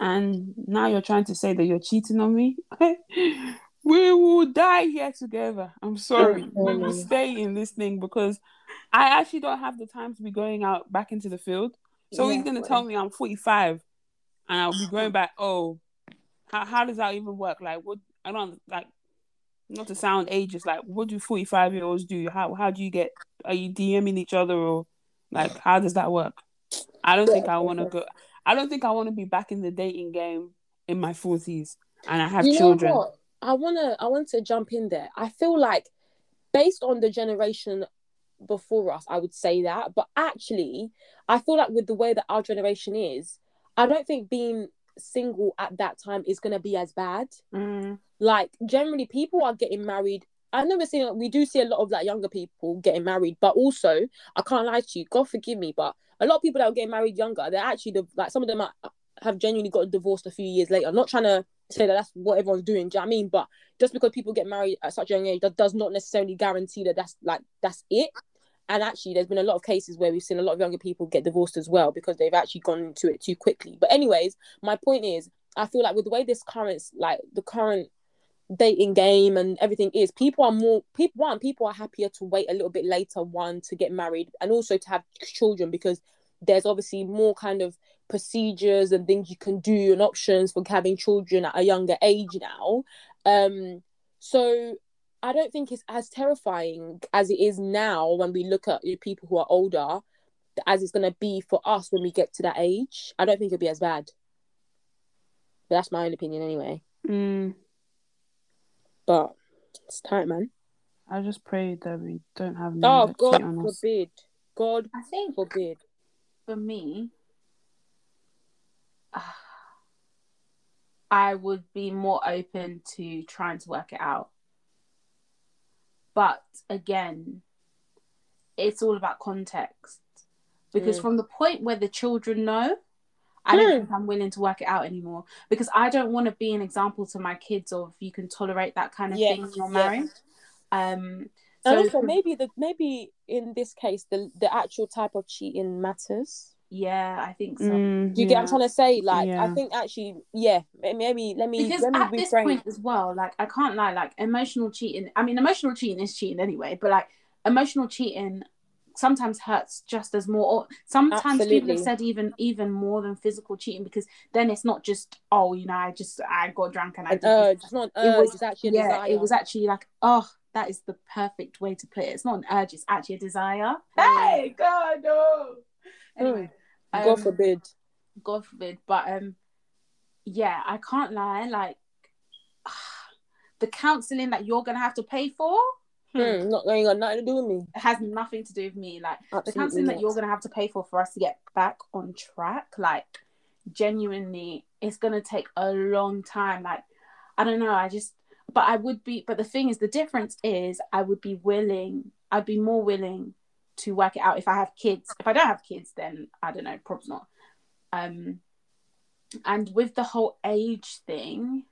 and now you're trying to say that you're cheating on me. we will die here together. I'm sorry. We will stay in this thing because I actually don't have the time to be going out back into the field. So he's gonna tell me I'm 45, and I'll be going back. Oh, how, how does that even work? Like, what? I don't like. Not to sound ageist, like what do 45 year olds do? How how do you get? Are you DMing each other or like how does that work? I don't think I want to go. I don't think I want to be back in the dating game in my 40s and I have you children. I wanna I want to jump in there. I feel like based on the generation before us, I would say that. But actually, I feel like with the way that our generation is, I don't think being single at that time is gonna be as bad. Mm. Like generally, people are getting married. I never seen we do see a lot of like younger people getting married, but also I can't lie to you. God forgive me, but a lot of people that are getting married younger, they're actually the like some of them are, have genuinely got divorced a few years later. I'm not trying to say that that's what everyone's doing. Do you know what I mean? But just because people get married at such a young age, that does not necessarily guarantee that that's like that's it. And actually, there's been a lot of cases where we've seen a lot of younger people get divorced as well because they've actually gone into it too quickly. But anyways, my point is, I feel like with the way this current like the current dating game and everything is people are more people one people are happier to wait a little bit later one to get married and also to have children because there's obviously more kind of procedures and things you can do and options for having children at a younger age now um so i don't think it's as terrifying as it is now when we look at people who are older as it's going to be for us when we get to that age. I don't think it'll be as bad. But that's my own opinion anyway. Mm, but it's tight, man. I just pray that we don't have men oh god cheat on us. forbid. God I think forbid. for me, I would be more open to trying to work it out. But again, it's all about context. Because Mm. from the point where the children know, I don't Mm. think I'm willing to work it out anymore. Because I don't want to be an example to my kids of you can tolerate that kind of Yes, thing when you're yes. married. Um so also maybe the maybe in this case the the actual type of cheating matters yeah, I think so. Mm, Do you get what I'm trying to say? Like, I think actually, yeah, maybe let me because let me at this reframe. point as well like i can't lie like emotional cheating i mean emotional cheating is cheating anyway but like emotional cheating sometimes hurts just as more or sometimes people have said even even more than physical cheating because then it's not just oh you know i just i got drunk and i did this. it's not an It urge, was- it's actually a yeah desire. it was actually like oh that is the perfect way to put it it's not an urge it's actually a desire Mm. hey god no anyway God um, forbid. God forbid. But um, yeah, I can't lie. Like the counselling that you're gonna have to pay for hmm, Hmm, not ain't got nothing to do with me. it has nothing to do with me. Like the Absolutely counselling that you're gonna have to pay for for us to get back on track, like genuinely, it's gonna take a long time. Like I don't know. I just, but I would be. But the thing is, the difference is, I would be willing. I'd be more willing to work it out if I have kids. If I don't have kids, then I don't know. Probably not. Um, and with the whole age thing,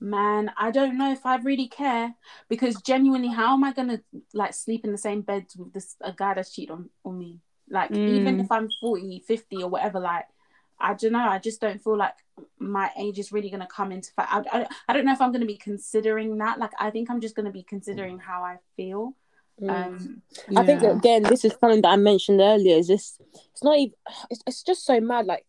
man, I don't know if I really care because genuinely, how am I gonna like sleep in the same bed with this a guy that's cheated on, on me? Like even Mm. if I'm 40, 50 or whatever, like I don't know. I just don't feel like my age is really gonna come into fact. I, I, I don't know if I'm gonna be considering that. Like I think I'm just gonna be considering how I feel. Mm. Um, I think again, this is something that I mentioned earlier. Is this? It's not even. It's, it's just so mad. Like,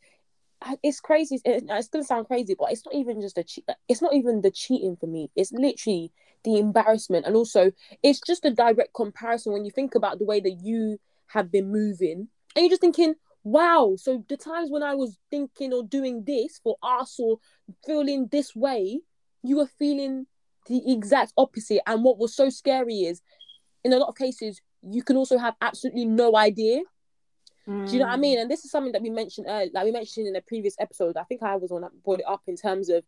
it's crazy. It, it's gonna sound crazy, but it's not even just a cheat. It's not even the cheating for me. It's literally the embarrassment, and also it's just a direct comparison when you think about the way that you have been moving, and you're just thinking, "Wow!" So the times when I was thinking or doing this for us or feeling this way, you were feeling the exact opposite. And what was so scary is in a lot of cases, you can also have absolutely no idea. Do you know what I mm, mean? And this is something that we mentioned, uh, like we mentioned in a previous episode. I think I was on that brought it up in terms of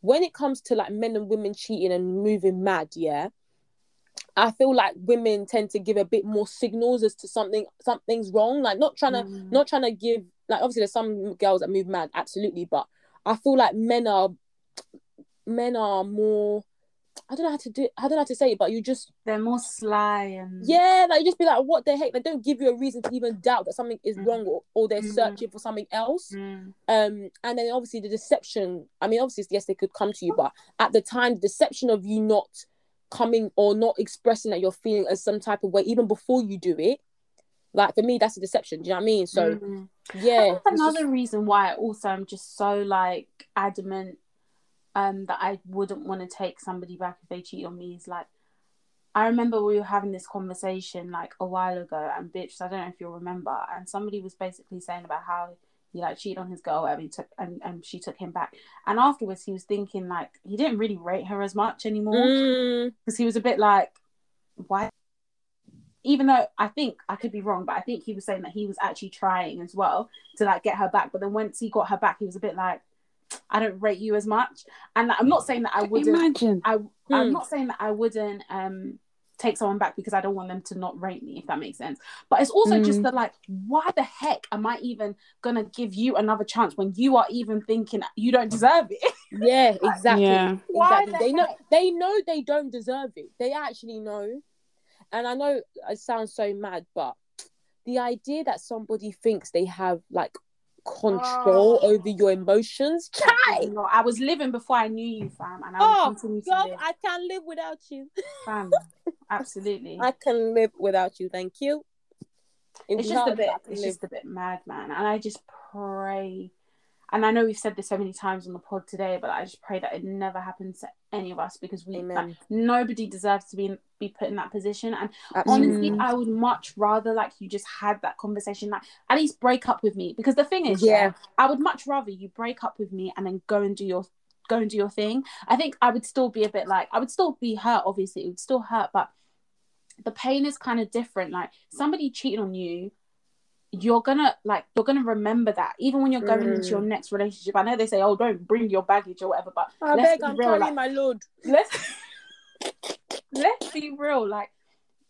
when it comes to like men and women cheating and moving mad. Yeah, I feel like women tend to give a bit more signals as to something something's wrong. Like not trying to mm, not trying to give like obviously there's some girls that move mad, absolutely, but I feel like men are men are more. I don't know how to do. I don't know how to say it, but you just they're more sly and yeah, like you just be like, what the heck? They don't give you a reason to even doubt that something is Mm. wrong or, or they're Mhm. searching for something else. Mm, Um, and then obviously the deception. I mean, obviously, yes, they could come to you, but at the time, the deception of you not coming or not expressing that you're feeling as some type of way, even before you do it. Like for me, that's a deception. Do you know what I mean? So mm. Yeah, another just- reason why also I'm just so like adamant um that I wouldn't want to take somebody back if they cheat on me is like I remember we were having this conversation like a while ago and bitch I don't know if you'll remember and somebody was basically saying about how he like cheated on his girl and he took and, and she took him back. And afterwards he was thinking like he didn't really rate her as much anymore. Mm, because he was a bit like why? Even though I think I could be wrong, but I think he was saying that he was actually trying as well to like get her back. But then once he got her back, he was a bit like, I don't rate you as much. And I'm not saying that I wouldn't. Imagine. I I'm Hmm. not saying that I wouldn't um take someone back because I don't want them to not rate me, if that makes sense. But it's also just Mm. that like, why the heck am I even gonna give you another chance when you are even thinking you don't deserve it? yeah, exactly. Yeah. Why exactly. the They know they know they don't deserve it. They actually know. And I know it sounds so mad, but the idea that somebody thinks they have like control Oh. over your emotions. Chai! No, I was living before I knew you, fam, and I Oh, will continue to live, I can't live without you. fam. Absolutely. I can live without you. Thank you. It it's just a bit but I can it's live. just a bit mad man and i just pray and i know we've said this so many times on the pod today but i just pray that it never happens to any of us because we like, nobody deserves to be be put in that position. And Absolutely. honestly i would much rather like you just had that conversation like at least break up with me. Because the thing is yeah, Yeah. i would much rather you break up with me and then go and do your go and do your thing. I think i would still be a bit like i would still be hurt obviously it would still hurt but the pain is kind of different. Like somebody cheating on you you're gonna like you're gonna remember that. Even when you're going into your next relationship i know they say oh don't bring your baggage or whatever but I let's beg, be I'm real, like, my load. let's let's be real like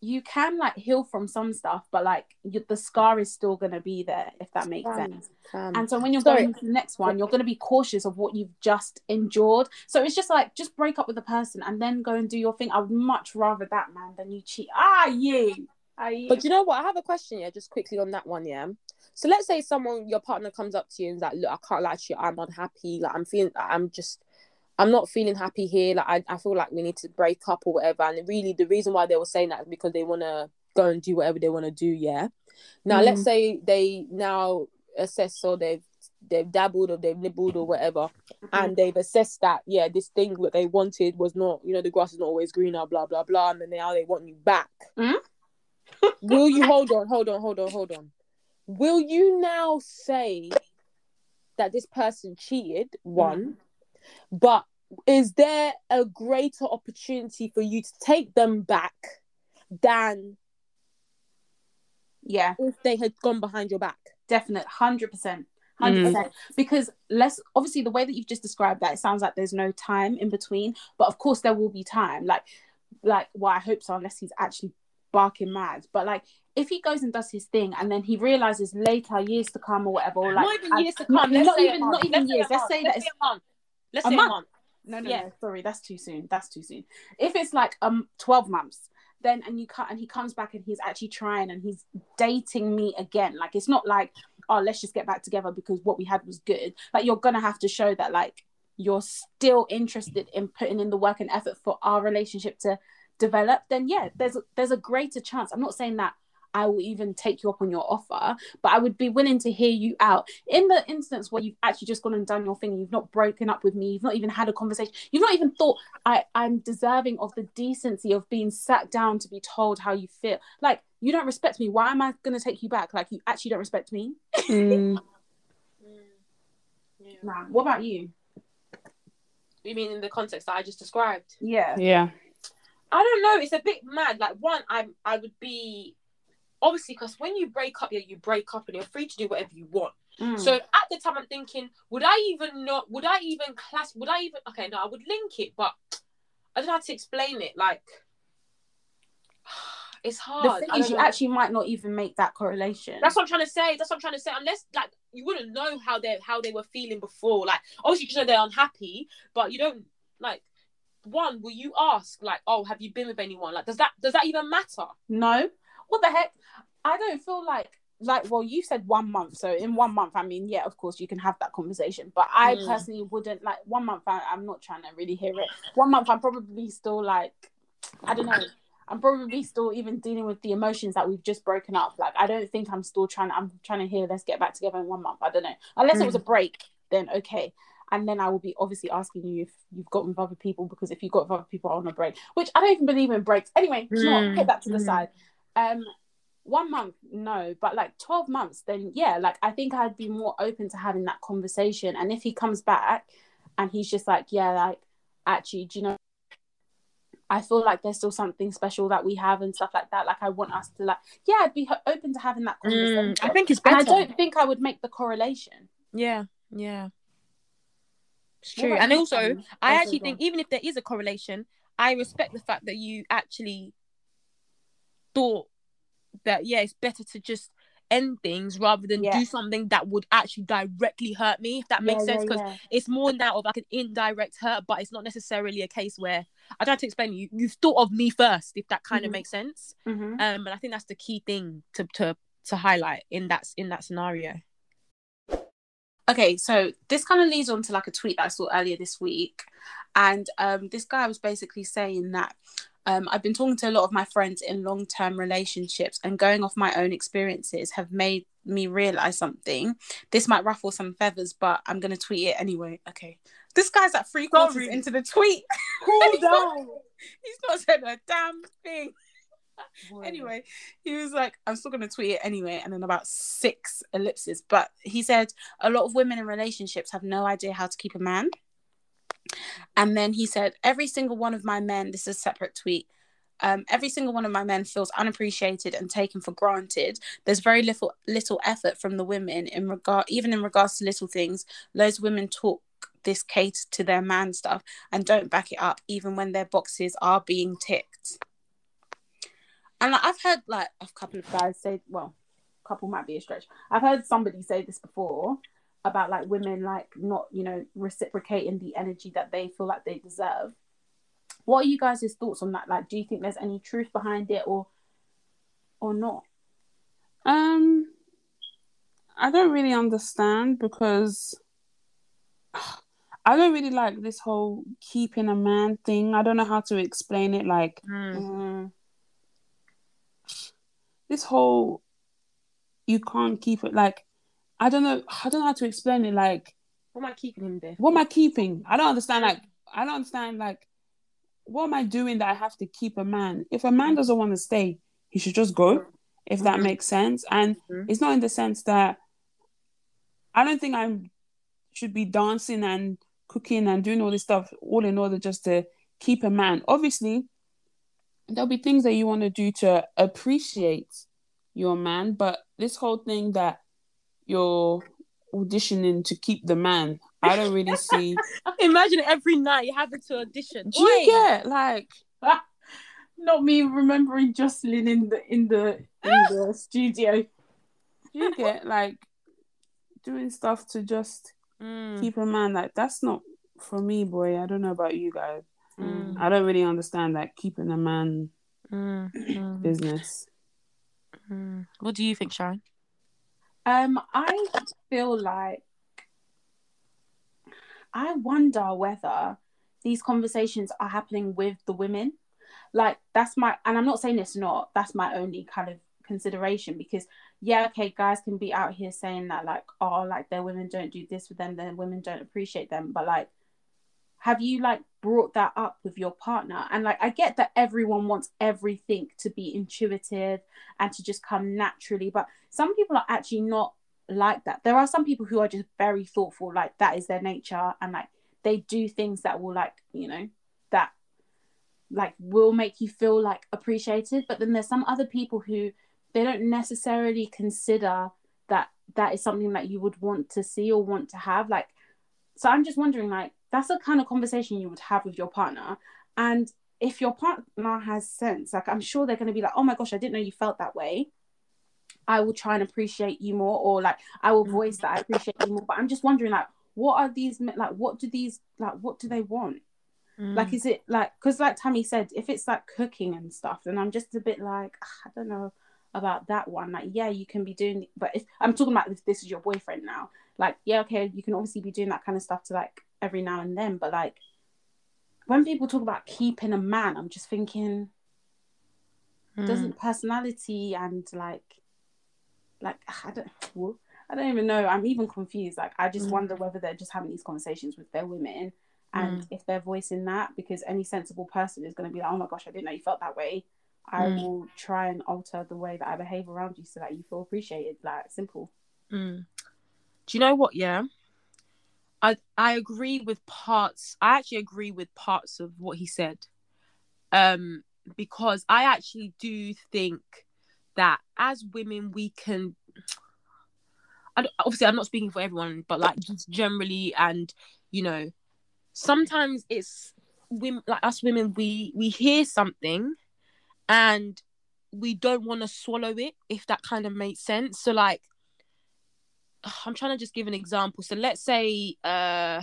you can like heal from some stuff but like you, the scar is still gonna be there if that makes sense. and so when you're Sorry. going to the next one you're to be cautious of what you've just endured. So it's just like just break up with the person and then go and do your thing. I would much rather that man than you cheat. Ah you you. But you know what? I have a question, yeah, just quickly on that one, yeah. So let's say someone, your partner comes up to you and is like, look, I can't lie to you, I'm unhappy, like I'm feeling, I'm just, I'm not feeling happy here, like I, I feel like we need to break up or whatever. And really, the reason why they were saying that is because they want to go and do whatever they want to do, yeah. Now, let's say they now assess or they've they've dabbled or they've nibbled or whatever, and they've assessed that yeah, this thing that they wanted was not, you know, the grass is not always greener, blah blah blah, and then now they want you back. Mm. Will you hold on, hold on, hold on, hold on? Will you now say that this person cheated? One, but is there a greater opportunity for you to take them back than yeah if they had gone behind your back? definite 100% 100% hmm. because less obviously the way that you've just described that it sounds like there's no time in between but of course there will be time like like well i hope so unless he's actually barking mad but like if he goes and does his thing and then he realizes later years to come or whatever or like not even years to come. Let's not say even not even years let's say that it's a month. Let's say a month. no, no, Yeah. no, sorry, that's too soon. That's too soon. If it's like um twelve months, then and you cut and he comes back and he's actually trying and he's dating me again. Like it's not like oh let's just get back together because what we had was good. Like you're gonna have to show that like you're still interested in putting in the work and effort for our relationship to develop. Then yeah, there's there's a greater chance. I'm not saying that. I will even take you up on your offer, but I would be willing to hear you out. In the instance where you've actually just gone and done your thing, you've not broken up with me, you've not even had a conversation, you've not even thought I, I'm deserving of the decency of being sat down to be told how you feel. Like, you don't respect me. Why am I going to take you back? Like, you actually don't respect me. Mm. Nah. What about you? You mean in the context that I just described? Yeah. Yeah. I don't know. It's a bit mad. Like one, I I would be obviously because when you break up, yeah, you break up and you're free to do whatever you want. Mm. So at the time, I'm thinking, would I even not? Would I even class? Would I even? Okay, no, I would link it, but I don't know how to explain it. Like it's hard. the thing is, you know. actually might not even make that correlation. That's what I'm trying to say. That's what I'm trying to say. Unless like you wouldn't know how they how they were feeling before. Like obviously you know they're unhappy, but you don't like. One, will you ask like, oh, have you been with anyone? Like, does that does that even matter? No. What the heck? I don't feel like like well you said one month so in one month i mean yeah of course you can have that conversation but i Mm. personally wouldn't like one month I, i'm not trying to really hear it one month i'm probably still like i don't know i'm probably still even dealing with the emotions that we've just broken up like i don't think i'm still trying i'm trying to hear let's get back together in one month i don't know unless it was a break then okay and then I will be obviously asking you if you've got with other people because if you've got with other people on a break, which I don't even believe in breaks. Anyway, do you know? Mm, put that to the mm. side. Um, one month, no, but like twelve months, then yeah, like I think I'd be more open to having that conversation. And if he comes back and he's just like, yeah, like actually, do you know? I feel like there's still something special that we have and stuff like that. Like I want us to like, yeah, I'd be open to having that conversation. Mm, I think it's and better. I don't think I would make the correlation. Yeah, yeah. It's true. And also? I Oh, actually sorry, go think even if there is a correlation, I respect the fact that you actually thought that yeah, it's better to just end things rather than Yeah. do something that would actually directly hurt me. If that makes Yeah, sense, because yeah. it's more now of like an indirect hurt, but it's not necessarily a case where I try to explain you. You've thought of me first, if that kind of Mhm. makes sense. Mhm. Um, and I think that's the key thing to to to highlight in that in that scenario. Okay, so this kind of leads on to like a tweet that I saw earlier this week. And um, this guy was basically saying that um, I've been talking to a lot of my friends in long term relationships, and going off my own experiences have made me realize something. This might ruffle some feathers, but I'm going to tweet it anyway. Okay. This guy's at three quarters Sorry. into the tweet. Cool down. He's not said a damn thing. Anyway, he was like, I'm still going to tweet it anyway. And then about six ellipses. But he said, a lot of women in relationships have no idea how to keep a man. And then he said, every single one of my men, this is a separate tweet. Um, every single one of my men feels unappreciated and taken for granted. There's very little little effort from the women in regard, even in regards to little things. Loads of women talk this cater to their man stuff and don't back it up, even when their boxes are being ticked. And like, I've heard like a couple of guys say, well, a couple might be a stretch. I've heard somebody say this before about like women like not, you know, reciprocating the energy that they feel like they deserve. What are you guys' thoughts on that? Like, do you think there's any truth behind it or or not? Um, I don't really understand because I don't really like this whole keeping a man thing. I don't know how to explain it. Like Mm. This whole you can't keep it. Like I don't know. I don't know how to explain it. Like What am I keeping him there? what am I keeping? I don't understand. Like I don't understand. Like what am I doing that I have to keep a man? If a man doesn't want to stay, he should just go. If that Mhm. makes sense. And Mhm. it's not in the sense that I don't think I should be dancing and cooking and doing all this stuff all in order just to keep a man. Obviously, there'll be things that you want to do to appreciate your man, but this whole thing that you're auditioning to keep the man, I don't really see. Imagine every night you having to audition. Do you get like Not me remembering Jocelyn in the in the in the studio. do you get like doing stuff to just Mm, keep a man like that's not for me, boy. I don't know about you guys. Mm, I don't really understand that keeping a man mm, mm, business. mm. What do you think, Sharon? Um, I feel like I wonder whether these conversations are happening with the women. Like that's my and I'm not saying it's not, that's my only kind of consideration because yeah, okay, guys can be out here saying that like, oh, like their women don't do this with them, their women don't appreciate them. But like have you like brought that up with your partner? And like I get that everyone wants everything to be intuitive and to just come naturally, but some people are actually not like that. There are some people who are just very thoughtful, like that is their nature, and like they do things that will like, you know, that like will make you feel like appreciated. But then there's some other people who they don't necessarily consider that that is something that you would want to see or want to have. Like, so I'm just wondering, like, that's the kind of conversation you would have with your partner. And if your partner has sense, like I'm sure they're gonna be like, oh my gosh, I didn't know you felt that way. I will try and appreciate you more, or like I will voice that I appreciate you more. But I'm just wondering, like, what are these like? What do these like? What do they want? Mm. Like, is it like because, like Tammy said, if it's like cooking and stuff, then I'm just a bit like, "Ah, I don't know about that one. Like, yeah, you can be doing, but if I'm talking about if this is your boyfriend now, like, yeah, okay, you can obviously be doing that kind of stuff to like every now and then, but like when people talk about keeping a man, I'm just thinking, Mm. doesn't personality and like like I don't well, I don't even know. I'm even confused. Like I just Mm. wonder whether they're just having these conversations with their women and if they're voicing that because any sensible person is going to be like, oh my gosh, I didn't know you felt that way. I Mm. will try and alter the way that I behave around you so that you feel appreciated. Like simple. Do you know what? Yeah, I I agree with parts. I actually agree with parts of what he said, um, because I actually do think that as women we can. I obviously, I'm not speaking for everyone, but like just generally, and you know, sometimes it's women like us women. We we hear something, and we don't want to swallow it. If that kind of makes sense. So like I'm trying to just give an example. So let's say uh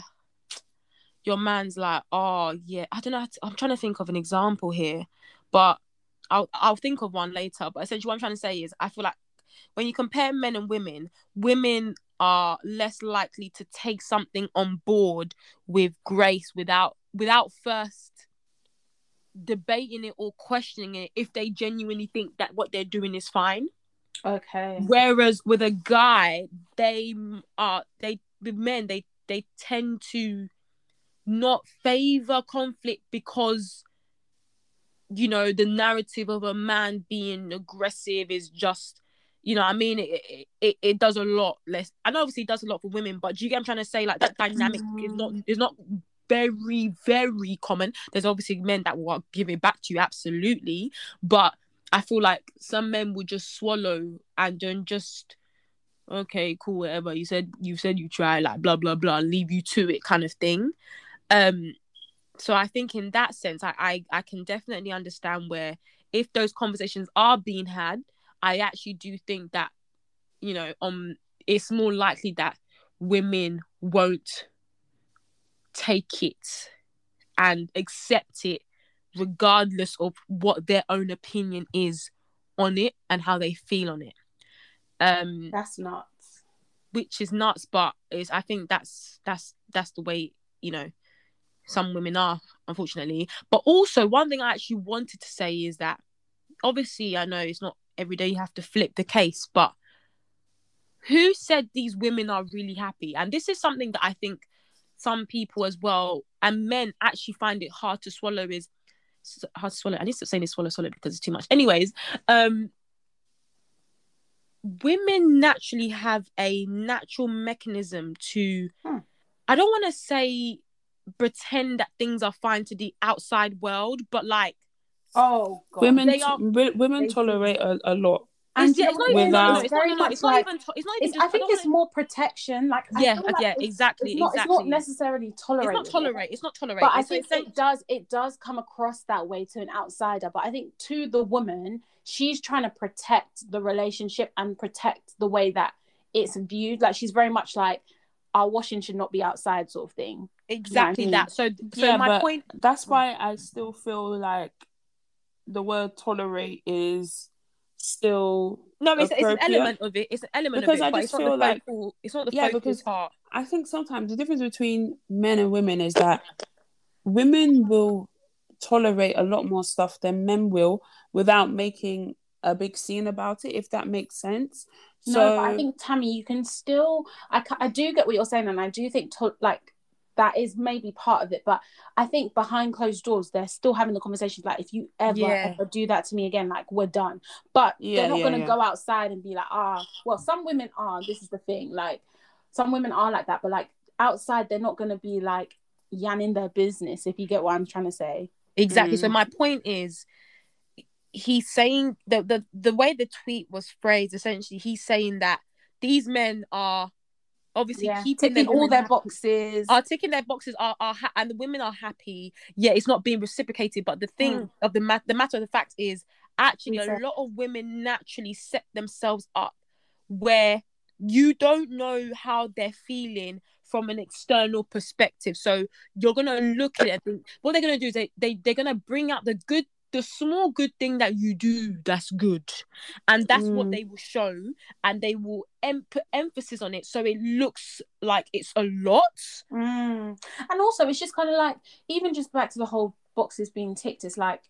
your man's like, oh yeah, I don't know. To, I'm trying to think of an example here, but I'll I'll think of one later. But essentially, what I'm trying to say is, I feel like when you compare men and women, women are less likely to take something on board with grace without without first debating it or questioning it if they genuinely think that what they're doing is fine. Okay. Whereas with a guy, they are they with men they they tend to not favor conflict because you know the narrative of a man being aggressive is just you know I mean? It, it it does a lot less and obviously it does a lot for women but do you get what I'm trying to say? Like that dynamic is not mm. is not very very common. There's obviously men that will give it back to you absolutely but I feel like some men will just swallow and then just okay cool whatever. You said you said you try like blah blah blah leave you to it kind of thing. Um so i think in that sense I, I i can definitely understand where if those conversations are being had i actually do think that you know um it's more likely that women won't take it and accept it regardless of what their own opinion is on it and how they feel on it. Um That's nuts. which is nuts but is i think that's that's that's the way you know some women are unfortunately. But also one thing i actually wanted to say is that obviously i know it's not every day you have to flip the case but who said these women are really happy? And this is something that i think some people as well and men actually find it hard to swallow is hard to swallow i need to stop saying this swallow swallow because it's too much anyways um women naturally have a natural mechanism to Hmm. i don't want to say pretend that things are fine to the outside world but like Oh god. women They are- w- women they tolerate a, a lot. And it's, yeah, it's not even? Without- It's it's not, very much it's not like even to- it's not even it's, just I think don't it's wanna- more protection. Like yeah like yeah exactly it's not, exactly it's not necessarily tolerate. it's not tolerate it's not tolerate But I think it's it does it does come across that way to an outsider. But I think to the woman, she's trying to protect the relationship and protect the way that it's viewed. Like she's very much like our washing should not be outside sort of thing. exactly mean? that so so Yeah, my but- point That's why I still feel like the word tolerate is still no it's, it's an element of it it's an element Because of it I just feel like- focal it's not the Yeah, because- part I think sometimes the difference between men and women is that women will tolerate a lot more stuff than men will without making a big scene about it, if that makes sense. So no, but I think Tammy, you can still. I I do get what you're saying, and I do think to, like that is maybe part of it. But I think behind closed doors, they're still having the conversations. Like, if you ever Yeah. ever do that to me again, like we're done. But Yeah, they're not yeah, gonna yeah. go outside and be like, ah, well, some women are. This is the thing. Like, some women are like that, but like outside, they're not gonna be like yanning their business. If you get what I'm trying to say. Exactly. So Mm. my point is he's saying the, the the way the tweet was phrased, essentially, he's saying that these men are obviously Yeah, keeping their all their happy- boxes. are ticking their boxes are, are ha- and the women are happy yeah it's not being reciprocated. But the thing Mm. of the mat the matter of the fact is actually a lot of women naturally set themselves up where you don't know how they're feeling from an external perspective. So you're gonna look at it and think what they're gonna do is they, they they're gonna bring out the good the small good thing that you do that's good and that's what Mm. they will show and they will em- put emphasis on it so it looks like it's a lot Mm. And also, it's just kind of like, even just back to the whole boxes being ticked, it's like,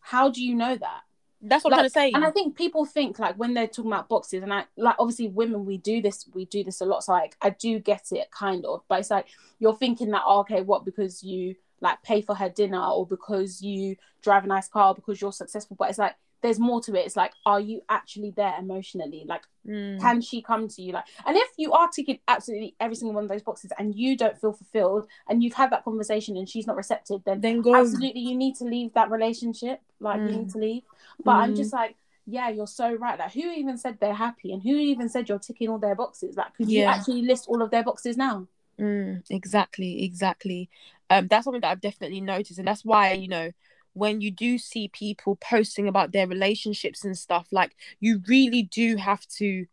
how do you know that? That's what Like, I'm trying to say. And I think people think like when they're talking about boxes, and I like obviously women we do this, we do this a lot. So like I do get it kind of, but it's like you're thinking that oh, okay, what because you like pay for her dinner or because you drive a nice car because you're successful, but it's like there's more to it. It's like, are you actually there emotionally? Like Mm. can she come to you like and if you are ticking absolutely every single one of those boxes and you don't feel fulfilled and you've had that conversation and she's not receptive then then go. absolutely you need to leave that relationship like you need to leave but i'm Mm. just like yeah you're so right like who even said they're happy and who even said you're ticking all their boxes like could you actually list all of their boxes now Mm, exactly, exactly. Um, that's something that I've definitely noticed, and that's why you know when you do see people posting about their relationships and stuff, like you really do have to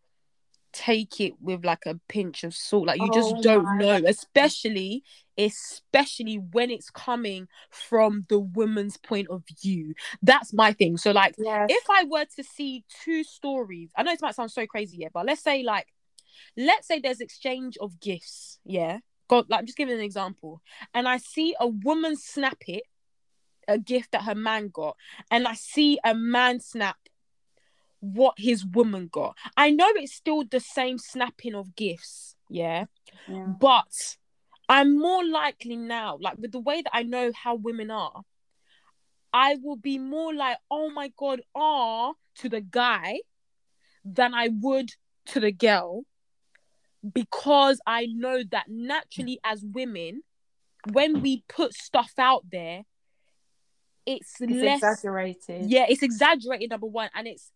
take it with like a pinch of salt. Like you Oh just don't my know, especially especially when it's coming from the woman's point of view. That's my thing. So like Yes. if I were to see two stories, I know this might sound so crazy, yeah, but let's say like, let's say there's exchange of gifts, yeah. God, like I'm just giving an example, and I see a woman snap it, a gift that her man got, and I see a man snap what his woman got. I know it's still the same snapping of gifts, yeah, Yeah. but I'm more likely now, like with the way that I know how women are, I will be more like, oh my god, ah, to the guy than I would to the girl because I know that naturally as women, when we put stuff out there, it's, It's less exaggerated. yeah, it's exaggerated number one, and it's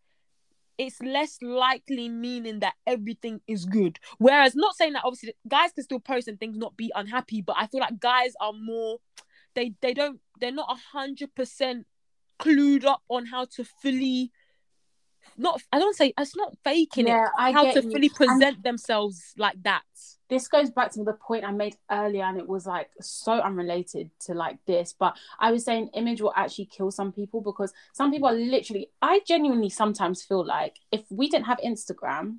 it's less likely meaning that everything is good. Whereas, not saying that obviously guys can still post and things not be unhappy, but I feel like guys are more they they don't they're not a hundred percent clued up on how to fully not I don't say it's not faking Yeah, it I how to you. fully And- present themselves like that. this goes back to the point I made earlier, and it was like so unrelated to like this. But I was saying image will actually kill some people because some people are literally. I genuinely sometimes feel like if we didn't have Instagram,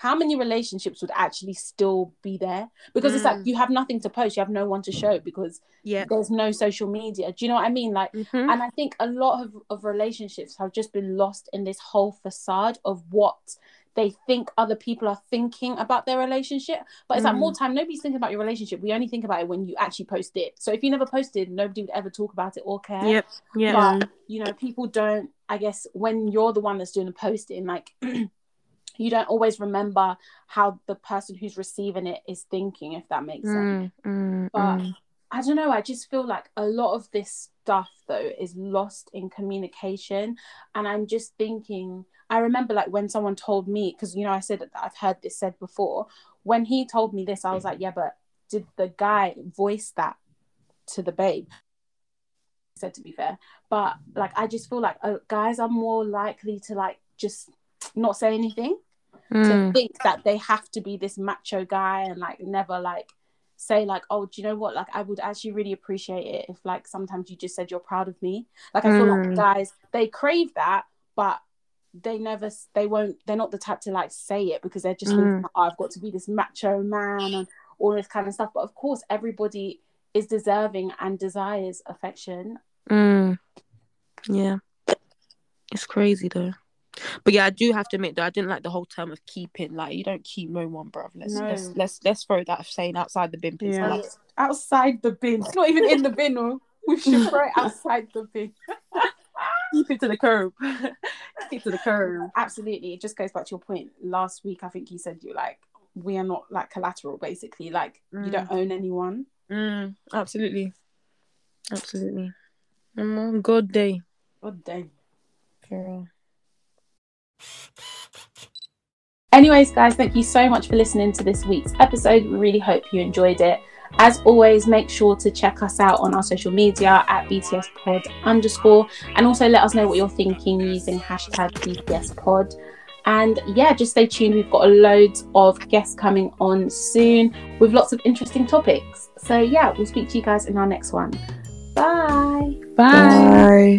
how many relationships would actually still be there? Because it's like Mm. you have nothing to post, you have no one to show because Yeah. there's no social media. Do you know what I mean? Like, Mhm. and I think a lot of, of relationships have just been lost in this whole facade of what they think other people are thinking about their relationship. But it's like more time, nobody's thinking about your relationship. We only think about it when you actually post it. So if you never posted, nobody would ever talk about it or care. Yep. Yeah. But you know, people don't, I guess, when you're the one that's doing the posting, like you don't always remember how the person who's receiving it is thinking, if that makes sense. Mm, mm, But mm. I don't know. I just feel like a lot of this stuff though is lost in communication, and I'm just thinking. I remember like when someone told me because you know I said that I've heard this said before. When he told me this, I was like, yeah, but did the guy voice that to the babe? Said to be fair, but like I just feel like uh, guys are more likely to like just not say anything to Mm. think that they have to be this macho guy and like never like say like oh do you know what like i would actually really appreciate it if like sometimes you just said you're proud of me like i feel like Mm. guys they crave that but they never they won't they're not the type to like say it because they're just thinking, Mm. oh, i've got to be this macho man and all this kind of stuff but of course everybody is deserving and desires affection Mm. Yeah. It's crazy though. But yeah, I do have to admit though, I didn't like the whole term of keeping. Like you don't keep no one, bruv. Let's No. let's let's let's throw that saying outside the bin, please. Yeah. Like, outside the bin it's not even in the bin or we should throw it outside the bin keep it to the curb. keep it to the curb. absolutely it just goes back to your point last week i think you said you like we are not like collateral basically like you Mm. don't own anyone Mm, absolutely. Absolutely. Mm, good day. Good day. Girl. Anyways guys thank you so much for listening to this week's episode. We really hope you enjoyed it. As always make sure to check us out on our social media at bts pod underscore and also let us know what you're thinking using hashtag bts pod. And yeah just stay tuned. We've got loads of guests coming on soon with lots of interesting topics. So yeah we'll speak to you guys in our next one. Bye. Bye.